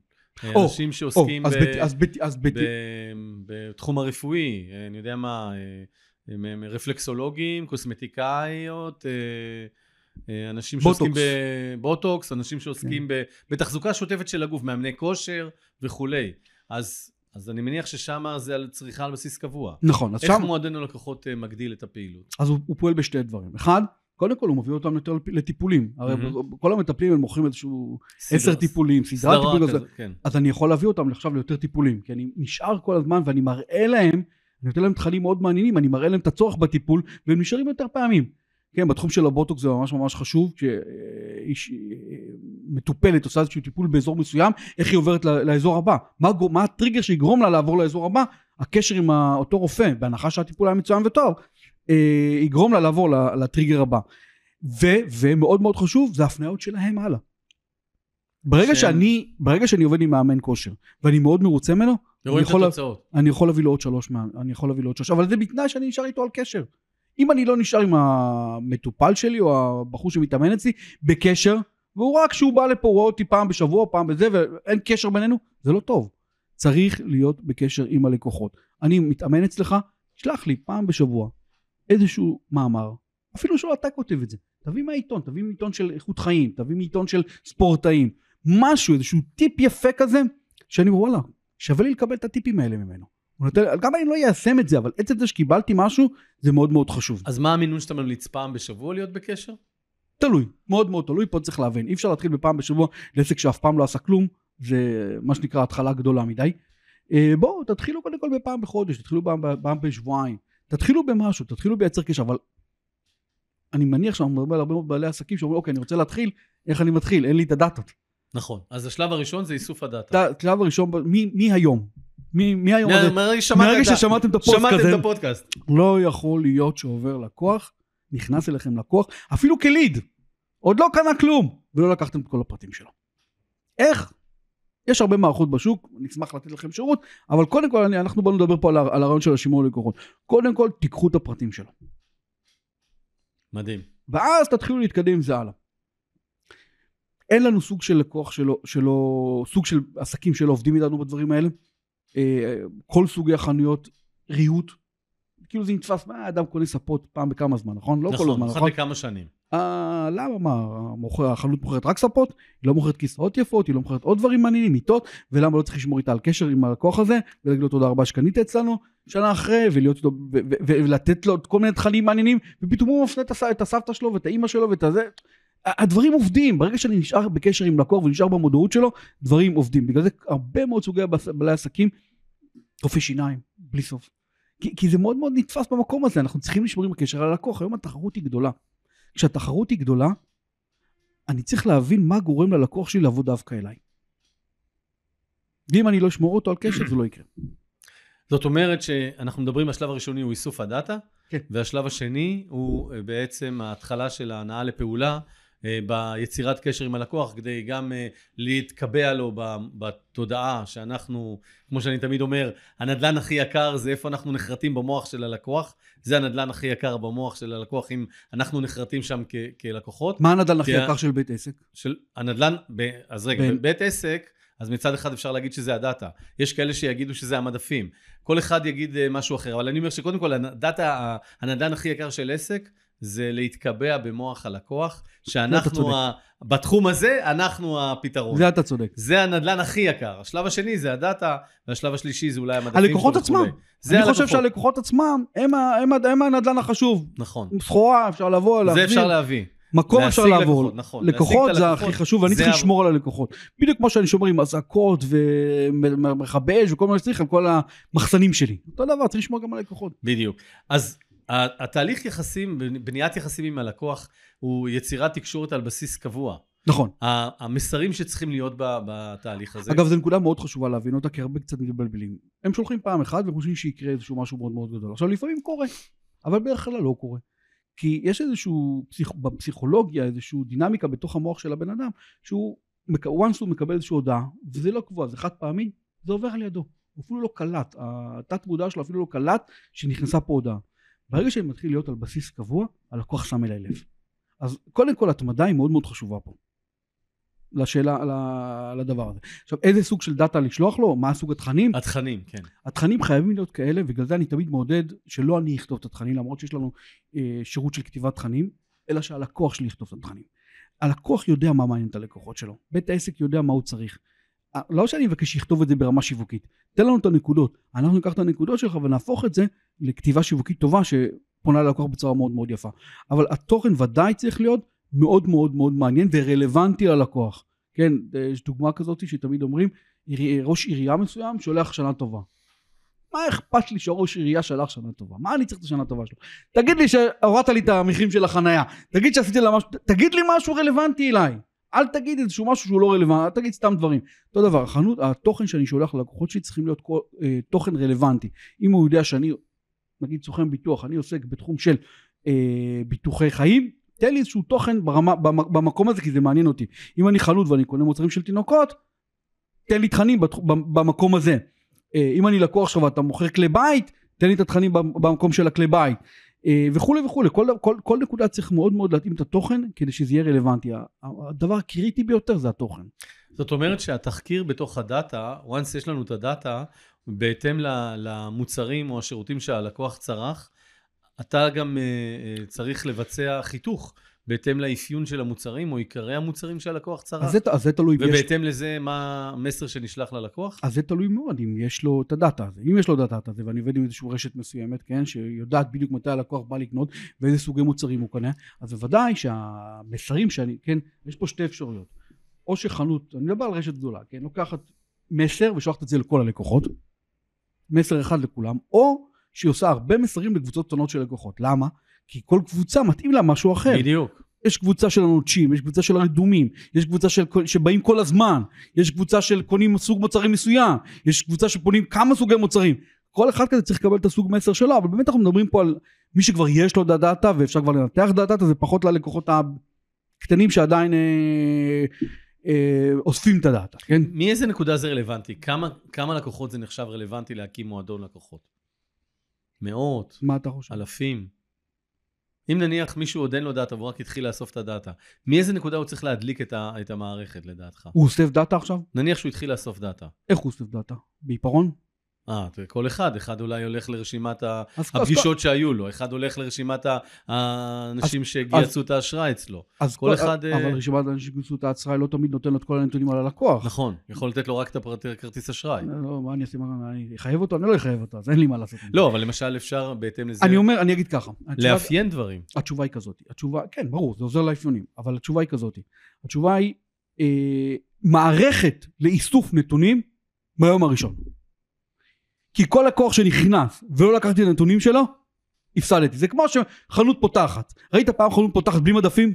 או, אנשים או, שעוסקים אז ב- בת- אז בת- אז בת- ב- בתחום הרפואי, אני יודע מה, רפלקסולוגים, קוסמטיקאיות, אנשים בוטוקס. שעוסקים בבוטוקס, אנשים שעוסקים ב, בתחזוקה שוטפת של הגוף, מאמני כושר וכולי. אז, אז אני מניח ששם זה על צריכה על בסיס קבוע. נכון, אז איך שם, מועדון הלקוחות אה, מגדיל את הפעילות? אז הוא, הוא פועל בשתי דברים. אחד, קודם כל הוא מביא אותם יותר לטיפולים. הרי מהמם. כל המטפלים הם מוכרים איזשהו עשר טיפולים, סדרת טיפולים. כזאת, כן. אז אני יכול להביא אותם עכשיו ליותר טיפולים, כי אני נשאר כל הזמן ואני מראה להם, אני נותן להם תכנים מאוד מעניינים, אני מראה להם את הצורך בטיפול, והם נשארים יותר פעמים. כן, בתחום של הבוטוקס זה ממש ממש חשוב, כשאיש מטופלת עושה איזשהו טיפול באזור מסוים, איך היא עוברת לאזור הבא? מה, מה הטריגר שיגרום לה לעבור לאזור הבא? הקשר עם אותו רופא, בהנחה שהטיפול היה מצוין וטוב, אה, יגרום לה לעבור לטריגר הבא. ו, ומאוד מאוד חשוב, זה הפניות שלהם הלאה. ברגע שהם- שאני, ברגע שאני עובד עם מאמן כושר, ואני מאוד מרוצה ממנו, את יכול לה-. אני יכול להביא לו עוד שלוש, אני יכול להביא לו עוד שלוש, אבל זה בתנאי שאני נשאר איתו על קשר. אם אני לא נשאר עם המטופל שלי, או הבחור שמתאמן אצלי, בקשר, והוא רק כשהוא בא לפה, הוא רואה אותי פעם בשבוע, פעם בזה, ואין קשר בינינו, זה לא טוב. צריך להיות בקשר עם הלקוחות. אני מתאמן אצלך, שלח לי פעם בשבוע איזשהו מאמר, אפילו שלא אתה כותב את זה, תביא מהעיתון, תביא מעיתון של איכות חיים, תביא מעיתון של ספורטאים, משהו, איזשהו טיפ יפה כזה, שאני אומר וואלה, שווה לי לקבל את הטיפים האלה ממנו. הוא נותן, גם אני לא איישם את זה, אבל עצם זה שקיבלתי משהו, זה מאוד מאוד חשוב. אז מה המינון שאתה ממליץ פעם בשבוע להיות בקשר? תלוי, מאוד מאוד תלוי, פה צריך להבין. אי אפשר להתחיל בפעם בשבוע לעסק שאף פעם לא עשה כלום, זה מה שנקרא התחלה גדולה מדי. אה, בואו, תתחילו קודם כל בפעם בחודש, תתחילו פעם, בשבועיים, תתחילו במשהו, תתחילו בייצר קשר, אבל אני מניח שאנחנו מדברים על הרבה מאוד בעלי עסקים שאומרים, אוקיי, אני רוצה להתחיל, איך אני מתחיל? אין לי את הדאטות. נכון. אז השלב הראשון זה איסוף הדאטה. השלב הראשון, מי, מי היום? מי, מי היום הזה? מהרגע ששמעתם את הפוסט שמעתם את הפודקאסט. לא יכול להיות שעובר לקוח, נכנס אליכם לקוח, אפילו כליד, עוד לא קנה כלום, ולא לקחתם את כל הפרטים שלו. איך? יש הרבה מערכות בשוק, נשמח לתת לכם שירות, אבל קודם כל אני, אנחנו באנו לדבר פה על, על הרעיון של השימור לקוחות. קודם כל תיקחו את הפרטים שלו, מדהים. ואז תתחילו להתקדם עם זה הלאה. אין לנו סוג של לקוח שלו, שלו סוג של עסקים שלא עובדים איתנו בדברים האלה. אה, כל סוגי החנויות, ריהוט, כאילו זה נתפס, מה האדם קונה ספות פעם בכמה זמן, נכון? לא כל נכון, הזמן, אחת נכון? לכמה שנים. אה, למה, מה, המוכר, החנות מוכרת רק ספות, היא לא מוכרת כיסאות יפות, היא לא מוכרת עוד דברים מעניינים, מיטות, ולמה לא צריך לשמור איתה על קשר עם הלקוח הזה, ולהגיד לו תודה רבה שקנית אצלנו, שנה אחרי, ולהיות איתו, ולתת לו כל מיני תכנים מעניינים, ופתאום הוא מפנה את הס- את הסבתא שלו ואת האימא שלו ואת הזה. הדברים עובדים, ברגע שאני נשאר בקשר עם לקוח ונשאר במודעות שלו, דברים עובדים. בגלל זה הרבה מאוד סוגי בעלי עסקים, רופאי שיניים, בלי סוף. כי, כי זה מאוד מאוד נתפס במקום הזה, אנחנו צריכים לשמור עם הקשר על הלקוח, היום התחרות היא גדולה. כשהתחרות היא גדולה, אני צריך להבין מה גורם ללקוח שלי לבוא דווקא אליי. ואם אני לא אשמור אותו על קשר, זה לא יקרה. זאת אומרת שאנחנו מדברים, השלב הראשוני הוא איסוף הדאטה, כן. והשלב השני הוא אה, בעצם ההתחלה של ההנאה לפעולה ביצירת קשר עם הלקוח, כדי גם אה, להתקבע לו בתודעה שאנחנו, כמו שאני תמיד אומר, הנדלן הכי יקר זה איפה אנחנו נחרטים במוח של הלקוח, זה הנדלן הכי יקר במוח של הלקוח, אם אנחנו נחרטים שם כ- כלקוחות. מה הנדל"ן הכי יקר של בית עסק? של הנדלן, ב, אז רגע, בין- בבית עסק, אז מצד אחד אפשר להגיד שזה הדאטה. יש כאלה שיגידו שזה המדפים. כל אחד יגיד אה, משהו אחר, אבל אני אומר שקודם כל, הדאטה, הנדלן הכי יקר של עסק, זה להתקבע במוח הלקוח, שאנחנו. ה, בתחום הזה, אנחנו הפתרון. זה אתה צודק. זה הנדלן הכי יקר. השלב השני זה הדאטה, והשלב השלישי זה אולי המדפים. הלקוחות. עצמם. זה אני חושב הלקוחות. שהלקוחות עצמם הם, ה- הם, ה- הם הנדל"ן החשוב. נכון. סחורה אפשר לבוא, זה להחזיר. אפשר להביא. מקום אפשר לעבור. לקוחות, נכון. לקוחות זה הלקוחות, הכי חשוב, ואני זה צריך לשמור על הלקוחות. בדיוק כמו שאני שומר עם אזעקות ומכבי אש וכל מה שצריך על כל המחסנים שלי. אותו דבר, צריך לשמור גם על הלקוחות. בדיוק. אז התהליך יחסים, בניית יחסים עם הלקוח, הוא יצירת תקשורת על בסיס קבוע. נכון. המסרים שצריכים להיות בתהליך הזה. אגב, זו נקודה מאוד חשובה להבין אותה, כי הרבה קצת מתבלבלים. הם שולחים פעם אחת וחושבים שיקרה איזשהו משהו מאוד מאוד גדול. עכשיו, לפעמים קורה, אבל בדרך כלל לא קורה. כי יש איזשהו, פסיכ... בפסיכולוגיה, איזשהו דינמיקה בתוך המוח של הבן אדם, שהוא, once הוא מקבל איזושהי הודעה, וזה לא קבוע, זה חד פעמי, זה עובר על ידו. הוא אפילו לא קלט, התת מודע שלו אפילו לא קלט שנכנסה פה הודעה. ברגע שאני מתחיל להיות על בסיס קבוע, הלקוח שם אליי לב. אז קודם כל התמדה היא מאוד מאוד חשובה פה. לשאלה, לדבר הזה. עכשיו, איזה סוג של דאטה לשלוח לו? מה סוג התכנים? התכנים, כן. התכנים חייבים להיות כאלה, ובגלל זה אני תמיד מעודד שלא אני אכתוב את התכנים, למרות שיש לנו אה, שירות של כתיבת תכנים, אלא שהלקוח שלי יכתוב את התכנים. הלקוח יודע מה מעניין את הלקוחות שלו, בית העסק יודע מה הוא צריך. אה, לא שאני מבקש שיכתוב את זה ברמה שיווקית, תן לנו את הנקודות, אנחנו ניקח את הנקודות שלך ונהפוך את זה לכתיבה שיווקית טובה שפונה ללקוח בצורה מאוד מאוד יפה. אבל התוכן ודאי צריך להיות מאוד מאוד מאוד מעניין ורלוונטי ללקוח. כן, יש דוגמה כזאת שתמיד אומרים, ראש עירייה מסוים שולח שנה טובה. מה אכפת לי שראש עירייה שלח שנה טובה? מה אני צריך את השנה הטובה שלו? תגיד לי שהורדת לי את המחירים של החנייה, תגיד שעשיתי לה משהו, תגיד לי משהו רלוונטי אליי. אל תגיד איזשהו משהו שהוא לא רלוונטי, אל תגיד סתם דברים. אותו דבר, החנות, התוכן שאני שולח ללקוחות שלי צריכים להיות כל, אה, תוכן רלוונטי. אם הוא יודע שאני, נגיד סוכן ביטוח, אני עוסק בתחום של אה, ביטוחי חיים, תן לי איזשהו תוכן ברמה, במקום הזה כי זה מעניין אותי. אם אני חלוט ואני קונה מוצרים של תינוקות, תן לי תכנים במקום הזה. אה, אם אני לקוח עכשיו ואתה מוכר כלי בית, תן לי את התכנים במקום של הכלי בית. אה, וכולי וכולי, כל, כל, כל נקודה צריך מאוד מאוד להתאים את התוכן כדי שזה יהיה רלוונטי. הדבר הקריטי ביותר זה התוכן. זאת אומרת שהתחקיר בתוך הדאטה, once יש לנו את הדאטה, בהתאם למוצרים או השירותים שהלקוח צרך, אתה גם uh, צריך לבצע חיתוך בהתאם לאפיון של המוצרים או עיקרי המוצרים שהלקוח צרך. אז זה, אז זה תלוי. ובהתאם יש... לזה מה המסר שנשלח ללקוח? אז זה תלוי מאוד אם יש לו את הדאטה הזה. אם יש לו את הדאטה הזה ואני עובד עם איזושהי רשת מסוימת, כן, שיודעת בדיוק מתי הלקוח בא לקנות ואיזה סוגי מוצרים הוא קנה, אז בוודאי שהמסרים שאני, כן, יש פה שתי אפשרויות. או שחנות, אני מדבר על רשת גדולה, כן, לוקחת מסר ושולחת את זה לכל הלקוחות, מסר אחד לכולם, או שהיא עושה הרבה מסרים לקבוצות קטנות של לקוחות. למה? כי כל קבוצה מתאים לה משהו אחר. בדיוק. יש קבוצה של הנוטשים, יש קבוצה של הרדומים, יש קבוצה של, שבאים כל הזמן, יש קבוצה של קונים סוג מוצרים מסוים, יש קבוצה שפונים כמה סוגי מוצרים. כל אחד כזה צריך לקבל את הסוג מסר שלו, אבל באמת אנחנו מדברים פה על מי שכבר יש לו את הדאטה ואפשר כבר לנתח את הדאטה, זה פחות ללקוחות הקטנים שעדיין אה, אה, אוספים את הדאטה, כן? מאיזה נקודה זה רלוונטי? כמה, כמה לקוחות זה נחשב רלוונטי להקים מועדון לקוחות? מאות, מה אתה חושב? אלפים. אם נניח מישהו עוד אין לו דאטה והוא רק התחיל לאסוף את הדאטה, מאיזה נקודה הוא צריך להדליק את, ה, את המערכת לדעתך? הוא אוסף דאטה עכשיו? נניח שהוא התחיל לאסוף דאטה. איך הוא אוסף דאטה? בעיפרון? אה, כל אחד, אחד אולי הולך לרשימת הפגישות שהיו לו, אחד הולך לרשימת האנשים שגייסו את האשראי אצלו. אז כל אחד... אבל אה, רשימת האנשים שגייסו את האשראי לא תמיד נותן לו את כל הנתונים על הלקוח. נכון, יכול לתת לו רק את הפרטי כרטיס אשראי. לא, לא, מה אני אעשה, אני אחייב אותו? אני לא אחייב אותו, אז אין לי מה לעשות. לא, אבל למשל אפשר בהתאם לזה... אני אומר, אני אגיד ככה. לאפיין דברים. התשובה היא כזאת. התשובה, כן, ברור, זה עוזר לאפיונים, אבל התשובה היא כזאת. התשובה היא אה, מערכת לאיסוף נתונים ביום הראשון. כי כל לקוח שנכנס ולא לקחתי את הנתונים שלו, הפסדתי. זה כמו שחנות פותחת. ראית פעם חנות פותחת בלי מדפים?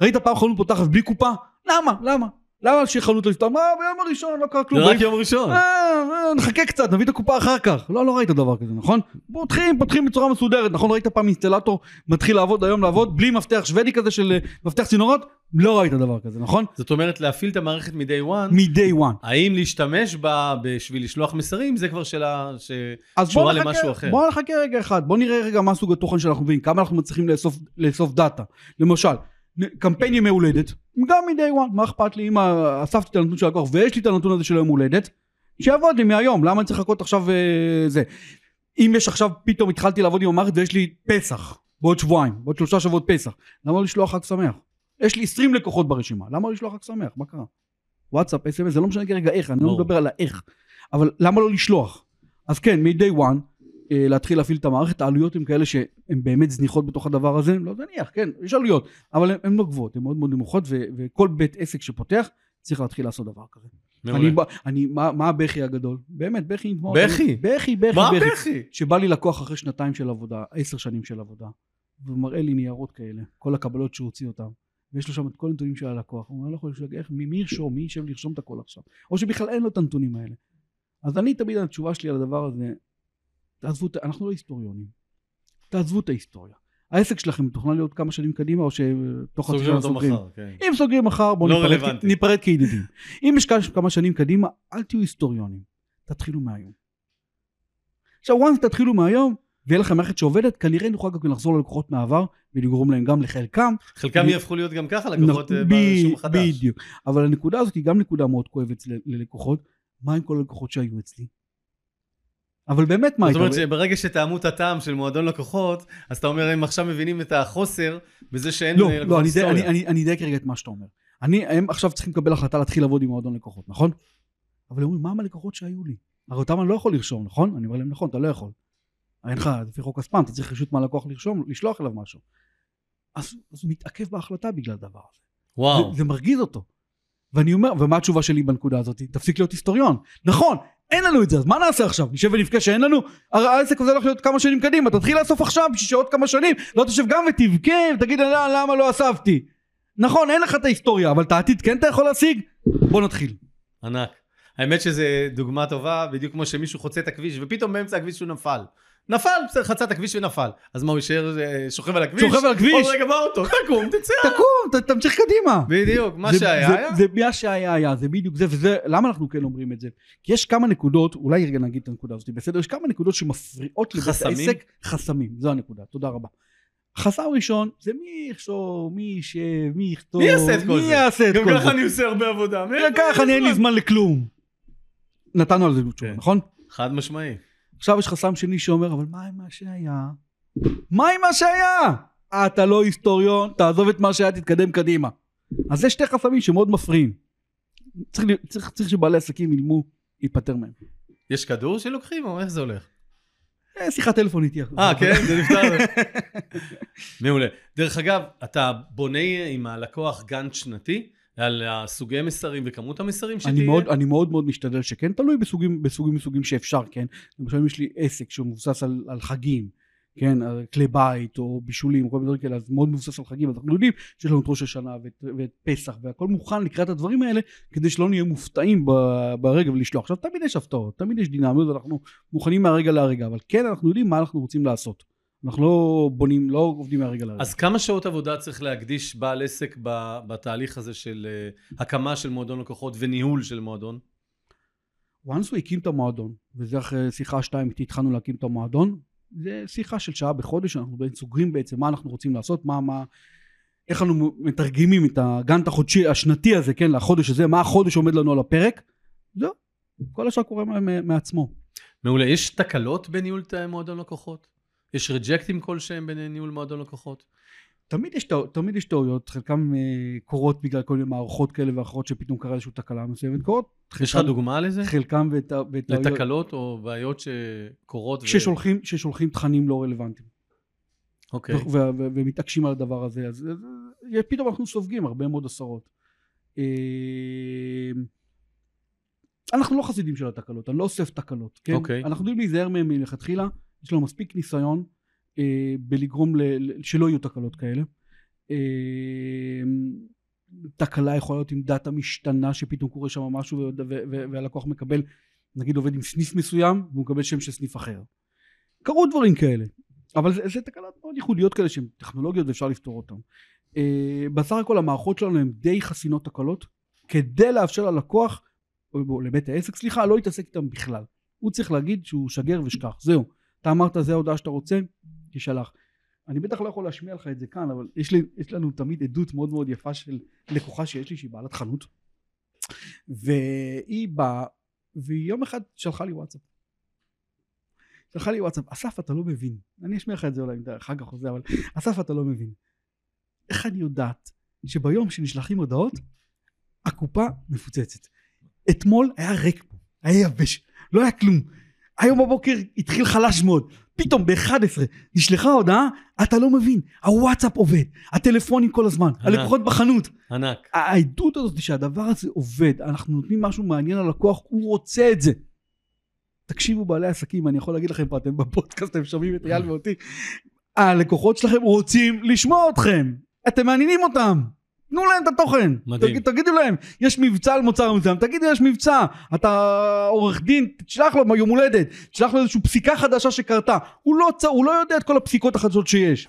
ראית פעם חנות פותחת בלי קופה? למה? למה? למה חנות לא לפתוח? מה ביום הראשון לא קרה כלום. זה רק יום ראשון. אה, אה, נחכה קצת נביא את הקופה אחר כך. לא לא ראית דבר כזה נכון? פותחים פותחים בצורה מסודרת נכון ראית פעם אינסטלטור מתחיל לעבוד היום לעבוד בלי מפתח שוודי כזה של אה, מפתח צינורות? לא ראית דבר כזה נכון? זאת אומרת להפעיל את המערכת מ-day one. מ-day one. האם להשתמש בה בשביל לשלוח מסרים זה כבר שאלה שקשורה למשהו אחר. בוא נחכה רגע אחד בוא נראה רגע מה סוג התוכן שאנחנו מביאים כמה אנחנו מצליחים לאסוף, לאסוף דאטה למשל קמפיין ימי הולדת, גם מ-day one, מה אכפת לי אם אספתי את הנתון של הלקוח ויש לי את הנתון הזה של יום הולדת, שיעבוד לי מהיום, למה אני צריך לחכות עכשיו אה, זה. אם יש עכשיו, פתאום התחלתי לעבוד עם המערכת ויש לי פסח, בעוד שבועיים, בעוד שלושה שבועות פסח, למה לא לשלוח חג שמח? יש לי 20 לקוחות ברשימה, למה לא לשלוח חג שמח? מה קרה? וואטסאפ, אס.אם.אס, זה לא משנה כרגע איך, אני לא מדבר על האיך, אבל למה לא לשלוח? אז כן, מ-day one, להתחיל להפעיל את המערכת, העלויות הן כאלה שהן באמת זניחות בתוך הדבר הזה, לא זניח, כן, יש עלויות, אבל הן לא גבוהות, הן מאוד מאוד נמוכות, ו- וכל בית עסק שפותח צריך להתחיל לעשות דבר כזה. אני, אני, מה, מה הבכי הגדול? באמת, בכי נדמות. בכי? בכי, בכי, מה בכי? שבא לי לקוח אחרי שנתיים של עבודה, עשר שנים של עבודה, ומראה לי ניירות כאלה, כל הקבלות שהוא הוציא אותם. ויש לו שם את כל הנתונים של הלקוח, הוא אומר, לא יכול לשאול, איך, מי ירשום, מי יישב לרשום את הכל עכשיו, או שבכלל אין לו את הנתונים האלה. אז אני תמיד, התשובה שלי על הדבר הזה, תעזבו, אנחנו לא היסטוריונים. תעזבו את ההיסטוריה. העסק שלכם מתוכנן להיות כמה שנים קדימה, או שתוך חצי שנה סוגרים. מחר, כן. אם סוגרים מחר, בואו לא ניפרד, ניפרד כידידים. אם יש כמה שנים קדימה, אל תהיו היסטוריונים. תתחילו מהיום. עכשיו, once תתחילו מהיום, ויהיה לכם מערכת שעובדת, כנראה נוכל גם לחזור ללקוחות מהעבר ולגרום להם גם לחלקם. חלקם ב- יהפכו להיות גם ככה לקוחות אה, ב- ברישום החדש. בדיוק. אבל הנקודה הזאת היא גם נקודה מאוד כואבת ללקוחות. מה עם כל הלקוחות שהיו אצלי? אבל באמת מה זאת אומרת? שברגע שטעמו את הטעם של מועדון לקוחות, אז אתה אומר, הם עכשיו מבינים את החוסר בזה שאין לא, לא, אני די- היסטוריה. אני- אני- אני אדייק רגע את מה שאתה אומר. אני, הם עכשיו צריכים לקבל החלטה להתחיל לעבוד עם מועדון לקוחות, נכון? אבל הם אומרים, מה עם הלקוחות שהיו לי? הרי אותם אני לא יכול לרשום, נכון? אני אומר להם, נכון, אתה לא יכול. אין לך, לפי חוק הספאם, אתה צריך רשות מהלקוח לרשום, לשלוח אליו משהו. אז, אז הוא מתעכב בהחלטה בגלל הדבר הזה. וואו. זה, זה מרגיז אותו. ואני אומר, ומה התשובה שלי בנקודה הזאת? תפסיק להיות היסטוריון. נכון, אין לנו את זה, אז מה נעשה עכשיו? נשב ונבכה שאין לנו? הרי העסק הזה הולך להיות כמה שנים קדימה, תתחיל לאסוף עכשיו בשביל שעוד כמה שנים לא תשב גם ותבכה ותגיד "לא, למה לא אספתי. נכון, אין לך את ההיסטוריה, אבל את העתיד כן אתה יכול להשיג? בוא נתחיל. ענק. האמת שזו דוגמה טובה, בדיוק כמו שמישהו חוצה את הכביש, ופתאום באמצע הכביש הוא נפל. נפל, בסדר, חצה את הכביש ונפל. אז מה, הוא יישאר אה, שוכב על הכביש? שוכב על הכביש. עוד רגע באוטו, תקום, תצא. תקום, תמשיך קדימה. בדיוק, מה זה- שהיה היה. זה מה שהיה היה, זה בדיוק זה, וזה, למה אנחנו כן אומרים את זה? כי יש כמה נקודות, אולי רגע נגיד את הנקודה הזאת, בסדר? יש כמה נקודות שמפריעות לבית חסמים? העסק. חסמים, זו הנקודה, תודה רבה. חסם ראשון זה מי יכשור, מי יישב, מי יכתוב, מי יעשה את כל מי זה? יעשה את גם כל ככה זה. אני עושה הרבה עבודה. גם ככה אני אין לי זמן לכלום. נתנו על זה תשובה, כן. נכון? חד משמעי. עכשיו יש חסם שני שאומר, אבל מה עם מה שהיה? מה עם מה שהיה? אתה לא היסטוריון, תעזוב את מה שהיה, תתקדם קדימה. אז זה שתי חסמים שמאוד מפריעים. צריך, צריך, צריך שבעלי עסקים ילמו להיפטר מהם. יש כדור שלוקחים, או איך זה הולך? אה, שיחת טלפון איתי. אה, כן? זה נפתר. מעולה. דרך אגב, אתה בונה עם הלקוח גאנט שנתי על הסוגי מסרים וכמות המסרים שתהיה? אני מאוד, אני מאוד מאוד משתדל שכן, תלוי בסוגים, בסוגים מסוגים שאפשר, כן. למשל אם יש לי עסק שהוא מבוסס על, על חגים, כן, על כלי בית או בישולים כל מיני דברים כאלה, אז מאוד מבוסס על חגים, אז אנחנו יודעים שיש לנו את ראש השנה ואת, ואת פסח והכל מוכן לקראת הדברים האלה, כדי שלא נהיה מופתעים ברגע ולשלוח. עכשיו תמיד יש הפתעות, תמיד יש דינמיות ואנחנו מוכנים מהרגע להרגע, אבל כן אנחנו יודעים מה אנחנו רוצים לעשות. אנחנו לא בונים, לא עובדים מהרגע להרגע. אז כמה שעות עבודה צריך להקדיש בעל עסק בתהליך הזה של אה, הקמה של מועדון לקוחות וניהול של מועדון? once הוא הקים את המועדון, וזה אחרי שיחה שתיים איתי התחלנו להקים את המועדון, זה שיחה של שעה בחודש, אנחנו סוגרים בעצם מה אנחנו רוצים לעשות, מה, מה, איך אנחנו מתרגמים את הגאנט החודשי, השנתי הזה, כן, לחודש הזה, מה החודש עומד לנו על הפרק, זהו, כל השאר קורה מעצמו. מעולה. יש תקלות בניהול מועדון לקוחות? יש ריג'קטים כלשהם בניהול מועדון לקוחות? תמיד יש, תמיד יש טעויות, חלקם אה, קורות בגלל כל מיני מערכות כאלה ואחרות שפתאום קרה איזושהי תקלה מסוימת, קורות, יש לך חלקם- דוגמה לזה? חלקם וט- וטעויות, לתקלות או בעיות שקורות? ו- כששולחים, כששולחים תכנים לא רלוונטיים. אוקיי. ו- ו- ו- ומתעקשים על הדבר הזה, אז אז- אז פתאום אנחנו סופגים הרבה מאוד עשרות. אה, אנחנו לא חסידים של התקלות, אני לא אוסף תקלות, כן? אוקיי. אנחנו יודעים להיזהר מהם מלכתחילה, יש לנו מספיק ניסיון אה, בלגרום ל- שלא יהיו תקלות כאלה. אה, תקלה יכולה להיות עם דאטה משתנה שפתאום קורה שם משהו ו- ו- ו- והלקוח מקבל, נגיד עובד עם סניף מסוים והוא מקבל שם של סניף אחר. קרו דברים כאלה, אבל זה, זה תקלות מאוד ייחודיות כאלה שהן טכנולוגיות ואפשר לפתור אותן. אה, בסך הכל המערכות שלנו הן די חסינות תקלות, כדי לאפשר ללקוח, או לבית העסק סליחה, לא להתעסק איתם בכלל. הוא צריך להגיד שהוא שגר ושכח, זהו. אתה אמרת זה ההודעה שאתה רוצה, תשלח. אני בטח לא יכול להשמיע לך את זה כאן, אבל יש, לי, יש לנו תמיד עדות מאוד מאוד יפה של לקוחה שיש לי שהיא בעלת חנות, והיא באה, והיא יום אחד שלחה לי וואטסאפ. שלחה לי וואטסאפ, אסף אתה לא מבין, אני אשמיע לך את זה אולי אחר כך או אבל אסף אתה לא מבין. איך אני יודעת שביום שנשלחים הודעות, הקופה מפוצצת. אתמול היה ריק פה, היה יבש, לא היה כלום. היום בבוקר התחיל חלש מאוד, פתאום ב-11 נשלחה הודעה, אתה לא מבין, הוואטסאפ עובד, הטלפונים כל הזמן, ענק. הלקוחות בחנות. ענק. העדות הזאת שהדבר הזה עובד, אנחנו נותנים משהו מעניין ללקוח, הוא רוצה את זה. תקשיבו בעלי עסקים, אני יכול להגיד לכם פה, אתם בפודקאסט, אתם שומעים את אייל ואותי, הלקוחות שלכם רוצים לשמוע אתכם, אתם מעניינים אותם. תנו להם את התוכן, מדהים. תגיד, תגידו להם, יש מבצע על מוצר מסוים, תגידו יש מבצע, אתה עורך דין, תשלח לו יום הולדת, תשלח לו איזושהי פסיקה חדשה שקרתה, הוא לא. הוא לא יודע את כל הפסיקות החדשות שיש.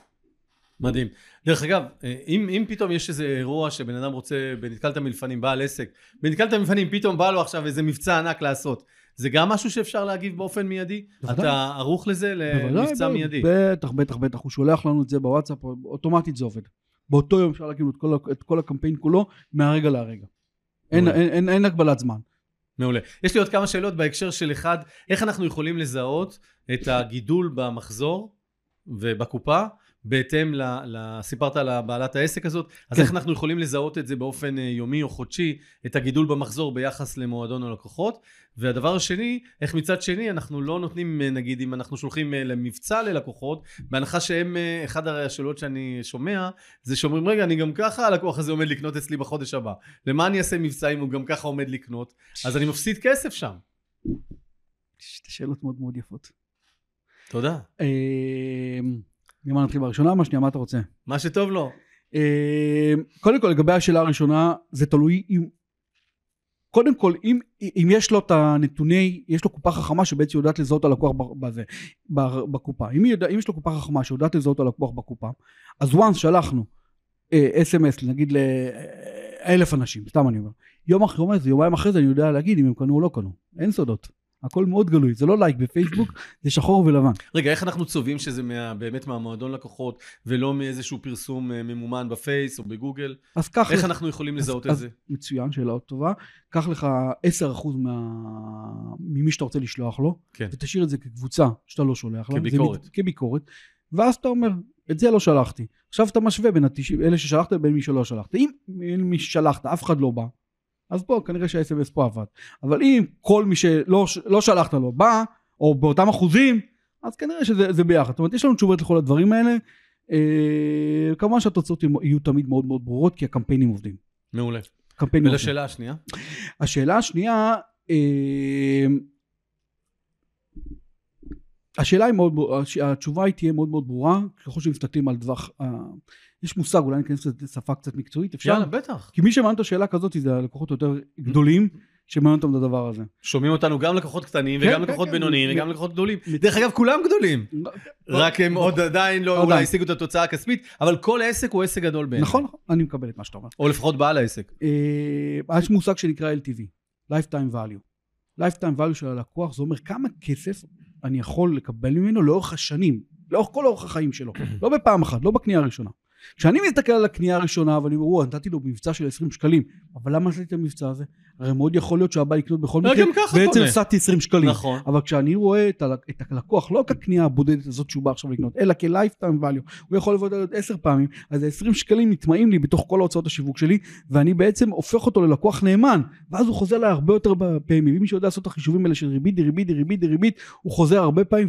מדהים. דרך אגב, אה, אם, אם פתאום יש איזה אירוע שבן אדם רוצה, בנתקלת מלפנים, בעל עסק, בנתקלת מלפנים, פתאום בא לו עכשיו איזה מבצע ענק לעשות. זה גם משהו שאפשר להגיב באופן מיידי? בוודאי. אתה ערוך לזה, למבצע מיידי? בטח, בטח, בטח. הוא שולח לנו את זה בוואטסאפ, אוטומטית זה עובד. באותו יום אפשר להקים את כל, את כל הקמפיין כולו, מהרגע להרגע. אין. אין, אין, אין הגבלת זמן. מעולה. יש לי עוד כמה שאלות בהקשר של אחד, איך אנחנו יכולים לזהות את הגידול במחזור ובקופה, בהתאם ל... ל סיפרת על בעלת העסק הזאת, אז כן. איך אנחנו יכולים לזהות את זה באופן אה, יומי או חודשי, את הגידול במחזור ביחס למועדון הלקוחות, והדבר השני, איך מצד שני אנחנו לא נותנים, אה, נגיד אם אנחנו שולחים אה, למבצע ללקוחות, בהנחה שהם, אחד השאלות שאני שומע, זה שאומרים רגע אני גם ככה הלקוח הזה עומד לקנות אצלי בחודש הבא, למה אני אעשה מבצע אם הוא גם ככה עומד לקנות? אז אני מפסיד כסף שם. שתי שאלות מאוד מאוד יפות. תודה. אה, ממה נתחיל בראשונה? מה שנייה, מה אתה רוצה? מה שטוב לו. אה, קודם כל לגבי השאלה הראשונה זה תלוי אם קודם כל אם, אם יש לו את הנתוני יש לו קופה חכמה שבעצם יודעת לזהות את הלקוח בזה, בקופה אם, יודע, אם יש לו קופה חכמה שיודעת לזהות את הלקוח בקופה אז once שלחנו אס.אם.אס נגיד לאלף אנשים סתם אני אומר יום אחרי יומיים אחרי זה אני יודע להגיד אם הם קנו או לא קנו אין סודות הכל מאוד גלוי זה לא לייק בפייסבוק זה שחור ולבן רגע, איך אנחנו צובעים שזה מה, באמת מהמועדון לקוחות, ולא מאיזשהו פרסום אה, ממומן בפייס או בגוגל? אז קח איך לך- אנחנו יכולים לזהות את אז- זה? מצוין, שאלה עוד טובה. קח לך 10% מה... ממי שאתה רוצה לשלוח לו, כן. ותשאיר את זה כקבוצה שאתה לא שולח לה. כביקורת. מת- כביקורת. ואז אתה אומר, את זה לא שלחתי. עכשיו אתה משווה בין התשעים, אלה ששלחת לבין מי שלא שלחת. אם מי ששלחת אף אחד לא בא, אז בוא, כנראה שה-SMS פה עבד. אבל אם כל מי שלא לא שלחת לו בא, או באותם אחוזים, אז כנראה שזה זה ביחד. זאת אומרת, יש לנו תשובות לכל הדברים האלה. אה, כמובן שהתוצאות יהיו תמיד מאוד מאוד ברורות, כי הקמפיינים עובדים. מעולה. קמפיינים עובדים. ולשאלה השנייה? השאלה השנייה, אה, השאלה היא מאוד, התשובה היא תהיה מאוד מאוד ברורה, ככל שמסתכלים על טווח, יש מושג, אולי ניכנס לשפה קצת מקצועית, אפשר? יאללה, בטח. כי מי שמעניין אותו שאלה כזאת זה הלקוחות היותר גדולים, שמעניין אותם את הדבר הזה. שומעים אותנו גם לקוחות קטנים, כן, וגם כן, לקוחות כן. בינוניים, וגם לקוחות גדולים. דרך אגב, כולם גדולים. רק הם עוד עדיין לא. אולי השיגו את התוצאה הכספית, אבל כל עסק הוא עסק גדול בעיניי. נכון, נכון, אני מקבל את מה שאתה אומר. או לפחות בעל העסק. אה, יש מושג שנקרא LTV, Lifetime Value. Lifetime Value של הלקוח זה אומר כמה כסף אני יכול לקבל ממנו לאורך השנים, לאורך כל אורך החיים שלו, לא בפעם אחת, לא בקנייה הראשונה. כשאני מסתכל על הקנייה הראשונה ואני אומר, וואו, נתתי לו מבצע של 20 שקלים, אבל למה עשיתי את המבצע הזה? הרי מאוד יכול להיות שהבא לקנות בכל אה, מקרה, בעצם. הפסדתי 20 שקלים. נכון. אבל כשאני רואה את, ה- את הלקוח, לא כקנייה הבודדת הזאת שהוא בא עכשיו לקנות, אלא כ-lifetime value, הוא יכול לבוא עוד עשר פעמים, אז ה-20 שקלים נטמעים לי בתוך כל ההוצאות השיווק שלי, ואני בעצם הופך אותו ללקוח נאמן, ואז הוא חוזר אליי הרבה יותר פעמים, ומי שיודע לעשות את החישובים האלה של ריבית דריבית דריבית דריבית, הוא חוזר הרבה פעמים,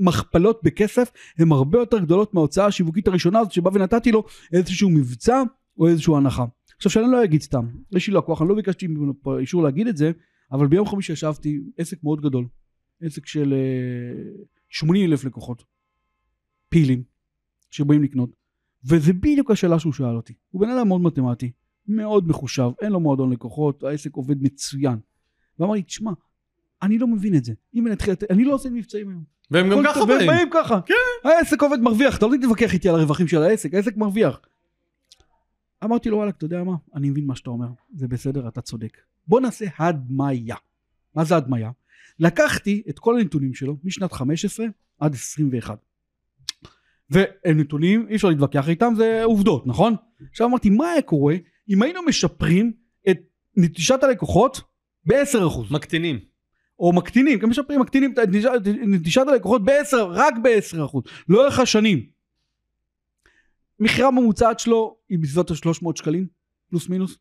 והמכפלות בכסף הן הרבה יותר גדולות מההוצאה השיווקית הראשונה הזאת שבה ונתתי לו איזשהו מבצע או איזושהי הנחה. עכשיו שאני לא אגיד סתם, יש לי לקוח, אני לא ביקשתי אישור להגיד את זה, אבל ביום חמישי ישבתי, עסק מאוד גדול, עסק של אה, 80 אלף לקוחות, פעילים, שבאים לקנות, וזה בדיוק השאלה שהוא שאל אותי. הוא בן אדם מאוד מתמטי, מאוד מחושב, אין לו מועדון לקוחות, העסק עובד מצוין. ואמר לי, תשמע, אני לא מבין את זה. אם אני אתחיל, אני לא עושה מבצעים היום. והם גם ככה באים. באים ככה. כן. העסק עובד מרוויח, אתה לא תתווכח איתי על הרווחים של העסק, העסק מרוויח. אמרתי לו, וואלה, אתה יודע מה? אני מבין מה שאתה אומר, זה בסדר, אתה צודק. בוא נעשה הדמיה. מה זה הדמיה? לקחתי את כל הנתונים שלו משנת 15 עד 21. והם נתונים, אי אפשר להתווכח איתם, זה עובדות, נכון? עכשיו אמרתי, מה היה קורה אם היינו משפרים את נטישת הלקוחות ב-10%? מקטינים. או מקטינים, גם משפרים, מקטינים את נטישת- הלקוחות ב-10, רק ב-10%, לאורך השנים. מכירה ממוצעת שלו היא בסביבות ה-300 שקלים, פלוס מינוס.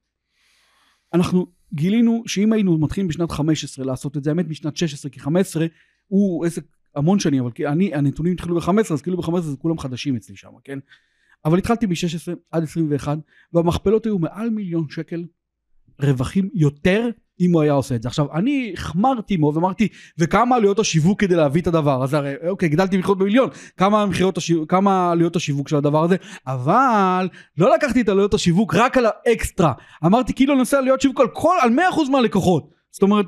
אנחנו גילינו שאם היינו מתחילים בשנת 15 לעשות את זה, האמת משנת 16, כי 15 הוא עסק המון שנים, אבל אני, הנתונים התחילו ב-15, אז כאילו ב-15 זה כולם חדשים אצלי שם, כן? אבל התחלתי מ-16 עד 21, והמכפלות היו מעל מיליון שקל רווחים יותר אם הוא היה עושה את זה. עכשיו, אני החמרתי מאוד ואמרתי, וכמה עלויות השיווק כדי להביא את הדבר הזה? הרי, אוקיי, גדלתי מכירות במיליון, כמה, השיווק, כמה עלויות השיווק של הדבר הזה? אבל לא לקחתי את עלויות השיווק רק על האקסטרה. אמרתי, כאילו נעשה עלויות שיווק על כל, על 100% מהלקוחות. זאת אומרת,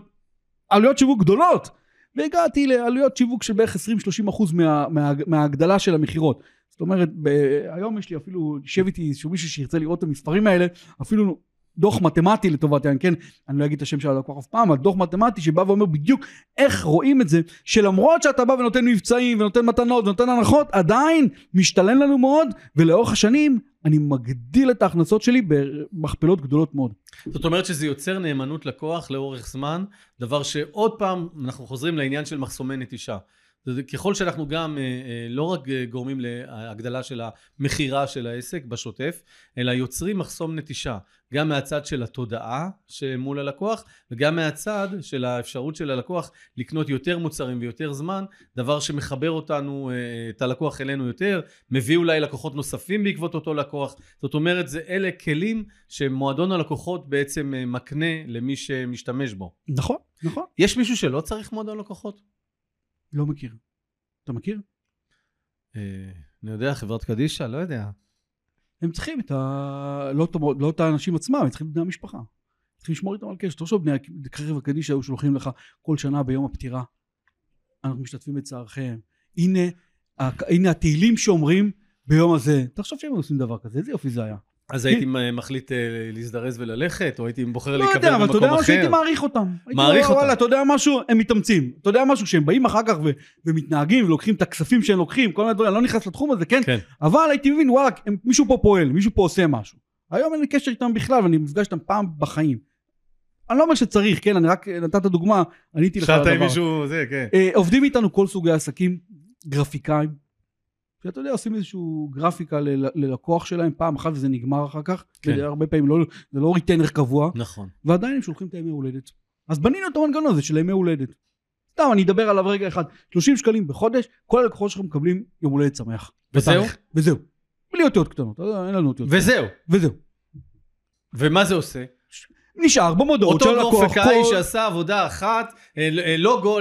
עלויות שיווק גדולות. והגעתי לעלויות שיווק של בערך 20-30% מה, מה, מההגדלה של המכירות. זאת אומרת, ב- היום יש לי אפילו, יושב איתי איזשהו מישהו שירצה לראות את המספרים האלה, אפילו דוח מתמטי לטובת העניין, כן, אני לא אגיד את השם של הלקוח אף פעם, אבל דוח מתמטי שבא ואומר בדיוק איך רואים את זה, שלמרות שאתה בא ונותן מבצעים ונותן מתנות ונותן הנחות, עדיין משתלם לנו מאוד, ולאורך השנים אני מגדיל את ההכנסות שלי במכפלות גדולות מאוד. זאת אומרת שזה יוצר נאמנות לקוח לאורך זמן, דבר שעוד פעם אנחנו חוזרים לעניין של מחסומי נטישה. ככל שאנחנו גם אה, אה, לא רק אה, גורמים להגדלה של המכירה של העסק בשוטף, אלא יוצרים מחסום נטישה, גם מהצד של התודעה שמול הלקוח, וגם מהצד של האפשרות של הלקוח לקנות יותר מוצרים ויותר זמן, דבר שמחבר אותנו, את הלקוח אלינו יותר, מביא אולי לקוחות נוספים בעקבות אותו לקוח. זאת אומרת, זה אלה כלים שמועדון הלקוחות בעצם מקנה למי שמשתמש בו. נכון, נכון. יש מישהו שלא צריך מועדון לקוחות? לא מכיר. אתה מכיר? אה, אני יודע, חברת קדישא, לא יודע. הם צריכים את ה... לא, לא את האנשים עצמם, הם צריכים את בני המשפחה. צריכים לשמור איתם על קשר. תחשוב, בני חברת קדישא היו שולחים לך כל שנה ביום הפטירה. אנחנו משתתפים בצערכם. הנה, הנה התהילים שאומרים ביום הזה. תחשוב שהם עושים דבר כזה, איזה יופי זה היה. אז הייתי מחליט אה, להזדרז וללכת, או הייתי בוחר להיקבר במקום אחר? לא יודע, אבל אתה יודע משהו, הייתי מעריך אותם. מעריך אותם. וואלה, אתה יודע משהו, הם מתאמצים. אתה יודע משהו, שהם באים אחר כך ומתנהגים ולוקחים את הכספים שהם לוקחים, כל מיני דברים, אני לא נכנס לתחום הזה, כן? כן. אבל הייתי מבין, וואלה, מישהו פה פועל, מישהו פה עושה משהו. היום אין לי קשר איתם בכלל, ואני מפגש איתם פעם בחיים. אני לא אומר שצריך, כן, אני רק נתת דוגמה, עניתי לך על הדבר. שאלת עם מישהו, זה, כן. אה, עובדים איתנו כל סוגי עסקים, גרפיקאים, שאתה יודע, עושים איזשהו גרפיקה ללקוח שלהם פעם אחת וזה נגמר אחר כך. כן. הרבה פעמים לא, זה לא ריטנר קבוע. נכון. ועדיין הם שולחים את הימי הולדת. אז בנינו את המנגנון הזה של הימי הולדת. סתם, אני אדבר עליו רגע אחד. 30 שקלים בחודש, כל הלקוחות שלכם מקבלים יום הולדת שמח. וזהו? וזהו. בלי אותיות קטנות, אין לנו אותיות. וזהו. וזהו. ומה זה עושה? נשאר במודעות של הלקוח. אותו גרפיקאי כל... שעשה עבודה אחת, אה, אה, לוגו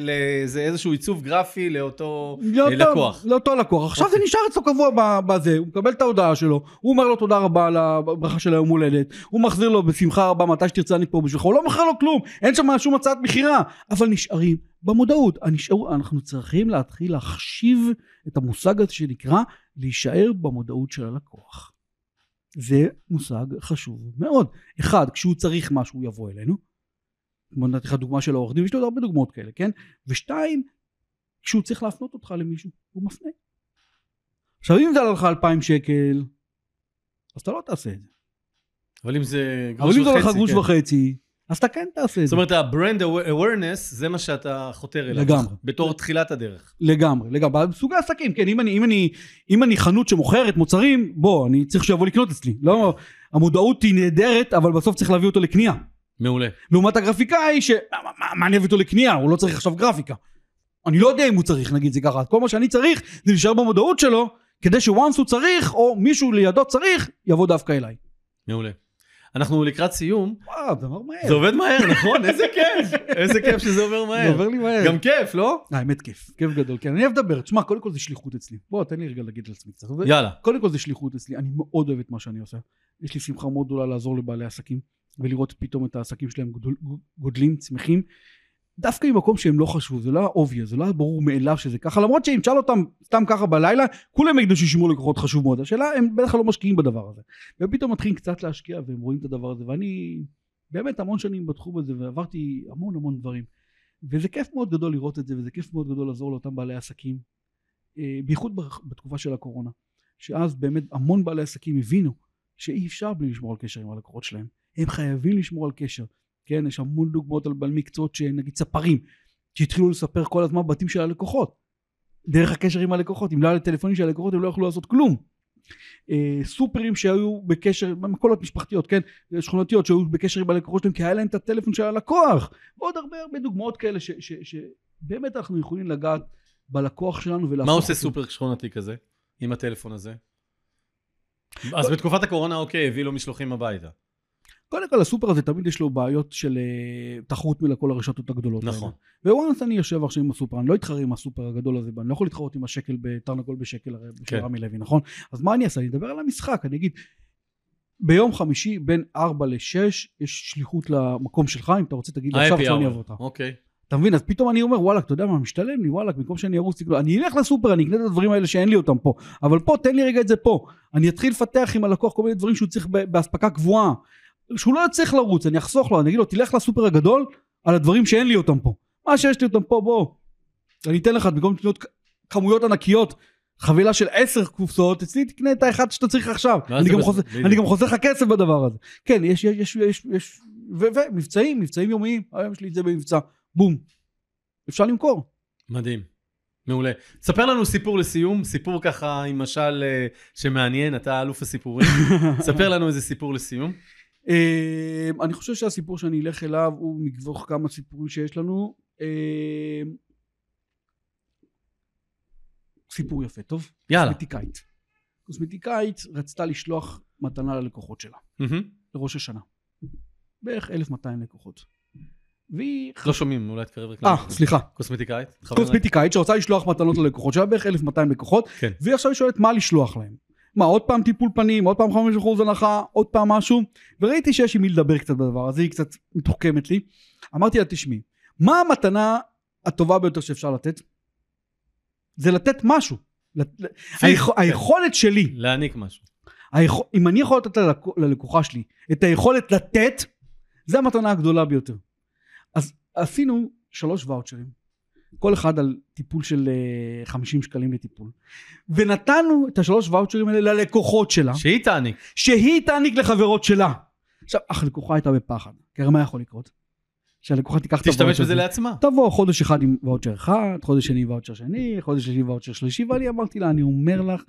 לאיזשהו עיצוב גרפי לאותו אה, לקוח. לאותו לקוח. עכשיו אוקיי. זה נשאר אצלו קבוע בזה, הוא מקבל את ההודעה שלו, הוא אומר לו תודה רבה על הברכה של היום הולדת, הוא מחזיר לו בשמחה רבה מתי שתרצה אני פה בשבילך, הוא לא מכר לו כלום, אין שם שום הצעת מכירה, אבל נשארים במודעות. אנחנו צריכים להתחיל להחשיב את המושג הזה שנקרא להישאר במודעות של הלקוח. זה מושג חשוב מאוד. אחד, כשהוא צריך משהו הוא יבוא אלינו. כמו נתתי לך דוגמה של העורך דין, יש לו הרבה דוגמאות כאלה, כן? ושתיים, כשהוא צריך להפנות אותך למישהו, הוא מפנה. עכשיו אם זה עלה לך אלפיים שקל, אז אתה לא תעשה את זה. אבל אם זה גרוש וחצי, אבל אם זה עלה לך גרוש כן. וחצי, אז אתה כן תעשה את זה. זאת אומרת, ה-brand awareness זה מה שאתה חותר אליו. לגמרי. בתור תחילת הדרך. לגמרי, לגמרי. בסוג העסקים, כן, אם אני, אם, אני, אם אני חנות שמוכרת מוצרים, בוא, אני צריך שיבוא לקנות אצלי. לא, המודעות היא נהדרת, אבל בסוף צריך להביא אותו לקנייה. מעולה. לעומת הגרפיקאי, ש... מה, מה, מה אני אביא אותו לקנייה? הוא לא צריך עכשיו גרפיקה. אני לא יודע אם הוא צריך, נגיד זה ככה. כל מה שאני צריך זה להישאר במודעות שלו, כדי שוואנס הוא צריך, או מישהו לידו צריך, יבוא דווקא אליי. מעולה. אנחנו לקראת סיום. וואו, זה עובר מהר. זה עובד מהר, נכון? איזה כיף. איזה כיף שזה עובר מהר. זה עובר לי מהר. גם כיף, לא? האמת כיף. כיף גדול, כן. אני אוהב לדבר. תשמע, קודם כל זה שליחות אצלי. בוא, תן לי רגע להגיד לעצמי קצת. יאללה. קודם כל זה שליחות אצלי. אני מאוד אוהב את מה שאני עושה. יש לי שמחה מאוד גדולה לעזור לבעלי עסקים, ולראות פתאום את העסקים שלהם גודלים, צמחים. דווקא ממקום שהם לא חשבו, זה לא היה אוביה, זה לא היה ברור מאליו שזה ככה, למרות שאם תשאל אותם סתם ככה בלילה, כולם יגידו ששימור לקוחות חשוב מאוד, השאלה הם בדרך כלל לא משקיעים בדבר הזה. ופתאום מתחילים קצת להשקיע והם רואים את הדבר הזה, ואני באמת המון שנים בתחום הזה ועברתי המון המון דברים. וזה כיף מאוד גדול לראות את זה, וזה כיף מאוד גדול לעזור לאותם בעלי עסקים, אה, בייחוד בתקופה של הקורונה, שאז באמת המון בעלי עסקים הבינו שאי אפשר בלי לשמור על קשר עם הלקוחות שלהם, הם חייבים לשמור על קשר. כן, יש המון דוגמאות על בעל מקצועות שנגיד ספרים, שהתחילו לספר כל הזמן בתים של הלקוחות, דרך הקשר עם הלקוחות, אם לא היה לטלפונים של הלקוחות הם לא יכלו לעשות כלום. אה, סופרים שהיו בקשר, מכולות משפחתיות, כן, שכונתיות שהיו בקשר עם הלקוחות שלהם כי היה להם את הטלפון של הלקוח, ועוד הרבה הרבה דוגמאות כאלה שבאמת אנחנו יכולים לגעת בלקוח שלנו ולהפוך... מה עושה אותו. סופר שכונתי כזה, עם הטלפון הזה? אז בתקופת הקורונה אוקיי, הביא לו משלוחים הביתה. קודם כל הסופר הזה תמיד יש לו בעיות של uh, תחרות מול כל הרשתות הגדולות. נכון. ווואנס אני יושב עכשיו עם הסופר, אני לא אתחרה עם הסופר הגדול הזה, אני לא יכול להתחרות עם השקל בתרנגול בשקל הרי, כן. של רמי לוי, נכון? אז מה אני אעשה? אני אדבר על המשחק, אני אגיד, ביום חמישי בין 4 ל-6 יש שליחות למקום שלך, אם אתה רוצה תגיד לי עכשיו שאני אעבור אותה. אוקיי. אתה מבין? אז פתאום אני אומר, וואלה, אתה יודע מה, משתלם לי, וואלה, במקום שאני ארוץ, אני אלך לסופר, אני אקנה את הדברים האלה שאין לי אותם פה, אבל פה, תן לי רגע את זה פה. אני אתחיל לפתח עם הלקוח כל מיני דברים שהוא צריך באספקה קבועה. שהוא לא יצטרך לרוץ, אני אחסוך לו, אני אגיד לו, תלך לסופר הגדול על הדברים שאין לי אותם פה. מה שיש לי אותם פה, בוא. אני אתן לך, במקום לקנות כמויות ענקיות, חבילה של עשר קופסאות, אצלי תקנה את האחד שאתה צריך עכשיו. אני גם, בדיוק. אני גם חוסך לך כסף בדבר הזה. כן, יש, יש, יש, יש, יש ומבצעים, מבצעים יומיים, היום יש לי את זה במבצע, בום. אפשר למכור. מדהים. מעולה. ספר לנו סיפור לסיום, סיפור ככה עם משל אה, שמעניין, אתה אלוף הסיפורים. ספר לנו איזה סיפור לסיום. אה, אני חושב שהסיפור שאני אלך אליו הוא מתוך כמה סיפורים שיש לנו. אה, סיפור יפה, טוב? יאללה. קוסמטיקאית. קוסמטיקאית רצתה לשלוח מתנה ללקוחות שלה. לראש השנה. בערך 1,200 לקוחות. והיא... לא שומעים, אולי תקרב רק. אה. סליחה. קוסמטיקאית? קוסמטיקאית שרוצה לשלוח מתנות ללקוחות שלה, בערך 1,200 לקוחות, כן. והיא עכשיו שואלת מה לשלוח להם. מה, עוד פעם טיפול פנים, עוד פעם 5% הנחה, עוד פעם משהו, וראיתי שיש עם מי לדבר קצת בדבר הזה, היא קצת מתוחכמת לי. אמרתי לה, תשמעי, מה המתנה הטובה ביותר שאפשר לתת? זה לתת משהו. לת- היכ-. היכולת שלי. להעניק משהו. היכ- אם אני יכול לתת ללקו- ללקוחה שלי את היכולת לתת, זה המתנה הגדולה ביותר. אז עשינו שלוש ואוצ'רים, כל אחד על טיפול של אה, 50 שקלים לטיפול, ונתנו את השלוש ואוצ'רים האלה ללקוחות שלה, שהיא תעניק. שהיא תעניק לחברות שלה. עכשיו, אך הלקוחה הייתה בפחד, כי הרי מה יכול לקרות? שהלקוחה תיקח את תשתמש הוואוצ'ר בזה הזה. לעצמה. תבוא חודש אחד עם ואוצ'ר אחד, חודש שני עם ואוצ'ר שני, חודש שלישי ואוצ'ר שלישי, ואני אמרתי לה, אני אומר לך,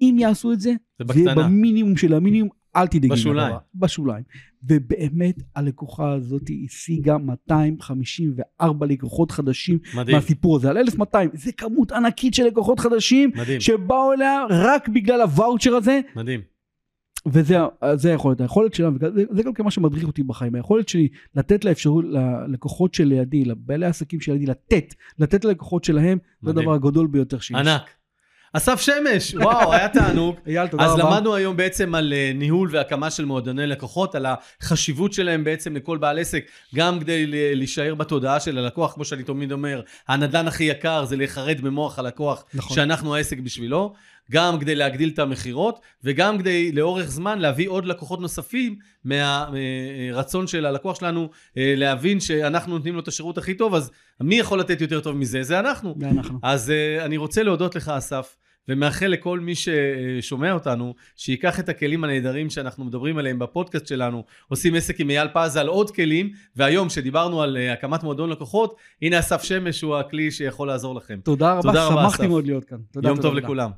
אם יעשו את זה, זה יהיה. במינימום של המינימום, אל תדאגי. בשוליים. בשוליים. ובאמת, הלקוחה הזאת השיגה 254 לקוחות חדשים מדהים. מהסיפור הזה, על 1,200. זה כמות ענקית של לקוחות חדשים, מדהים. שבאו אליה רק בגלל הוואוצ'ר הזה, מדהים. וזה זה היכולת, היכולת שלה, וזה זה גם כמה שמדריך אותי בחיים, היכולת שלי לתת לאפשרות ללקוחות שלידי, לבעלי העסקים שלידי, לתת, לתת ללקוחות שלהם, זה מדהים. הדבר הגדול ביותר שיש. ענק. אסף שמש, וואו, היה תענוג. אייל, תודה אז רבה. למדנו היום בעצם על אה, ניהול והקמה של מועדוני לקוחות, על החשיבות שלהם בעצם לכל בעל עסק, גם כדי להישאר בתודעה של הלקוח, כמו שאני תמיד אומר, הנדל"ן הכי יקר זה להיחרד במוח הלקוח, נכון. שאנחנו העסק בשבילו, גם כדי להגדיל את המכירות, וגם כדי לאורך זמן להביא עוד לקוחות נוספים מהרצון של הלקוח שלנו אה, להבין שאנחנו נותנים לו את השירות הכי טוב, אז מי יכול לתת יותר טוב מזה? זה אנחנו. זה אנחנו. אז אני רוצה להודות לך, אסף, ומאחל לכל מי ששומע אותנו, שייקח את הכלים הנהדרים שאנחנו מדברים עליהם בפודקאסט שלנו, עושים עסק עם אייל פז על עוד כלים, והיום כשדיברנו על uh, הקמת מועדון לקוחות, הנה אסף שמש הוא הכלי שיכול לעזור לכם. תודה רבה, תודה רבה, שמחתי. מאוד להיות כאן. תודה, יום תודה, טוב תודה. לכולם.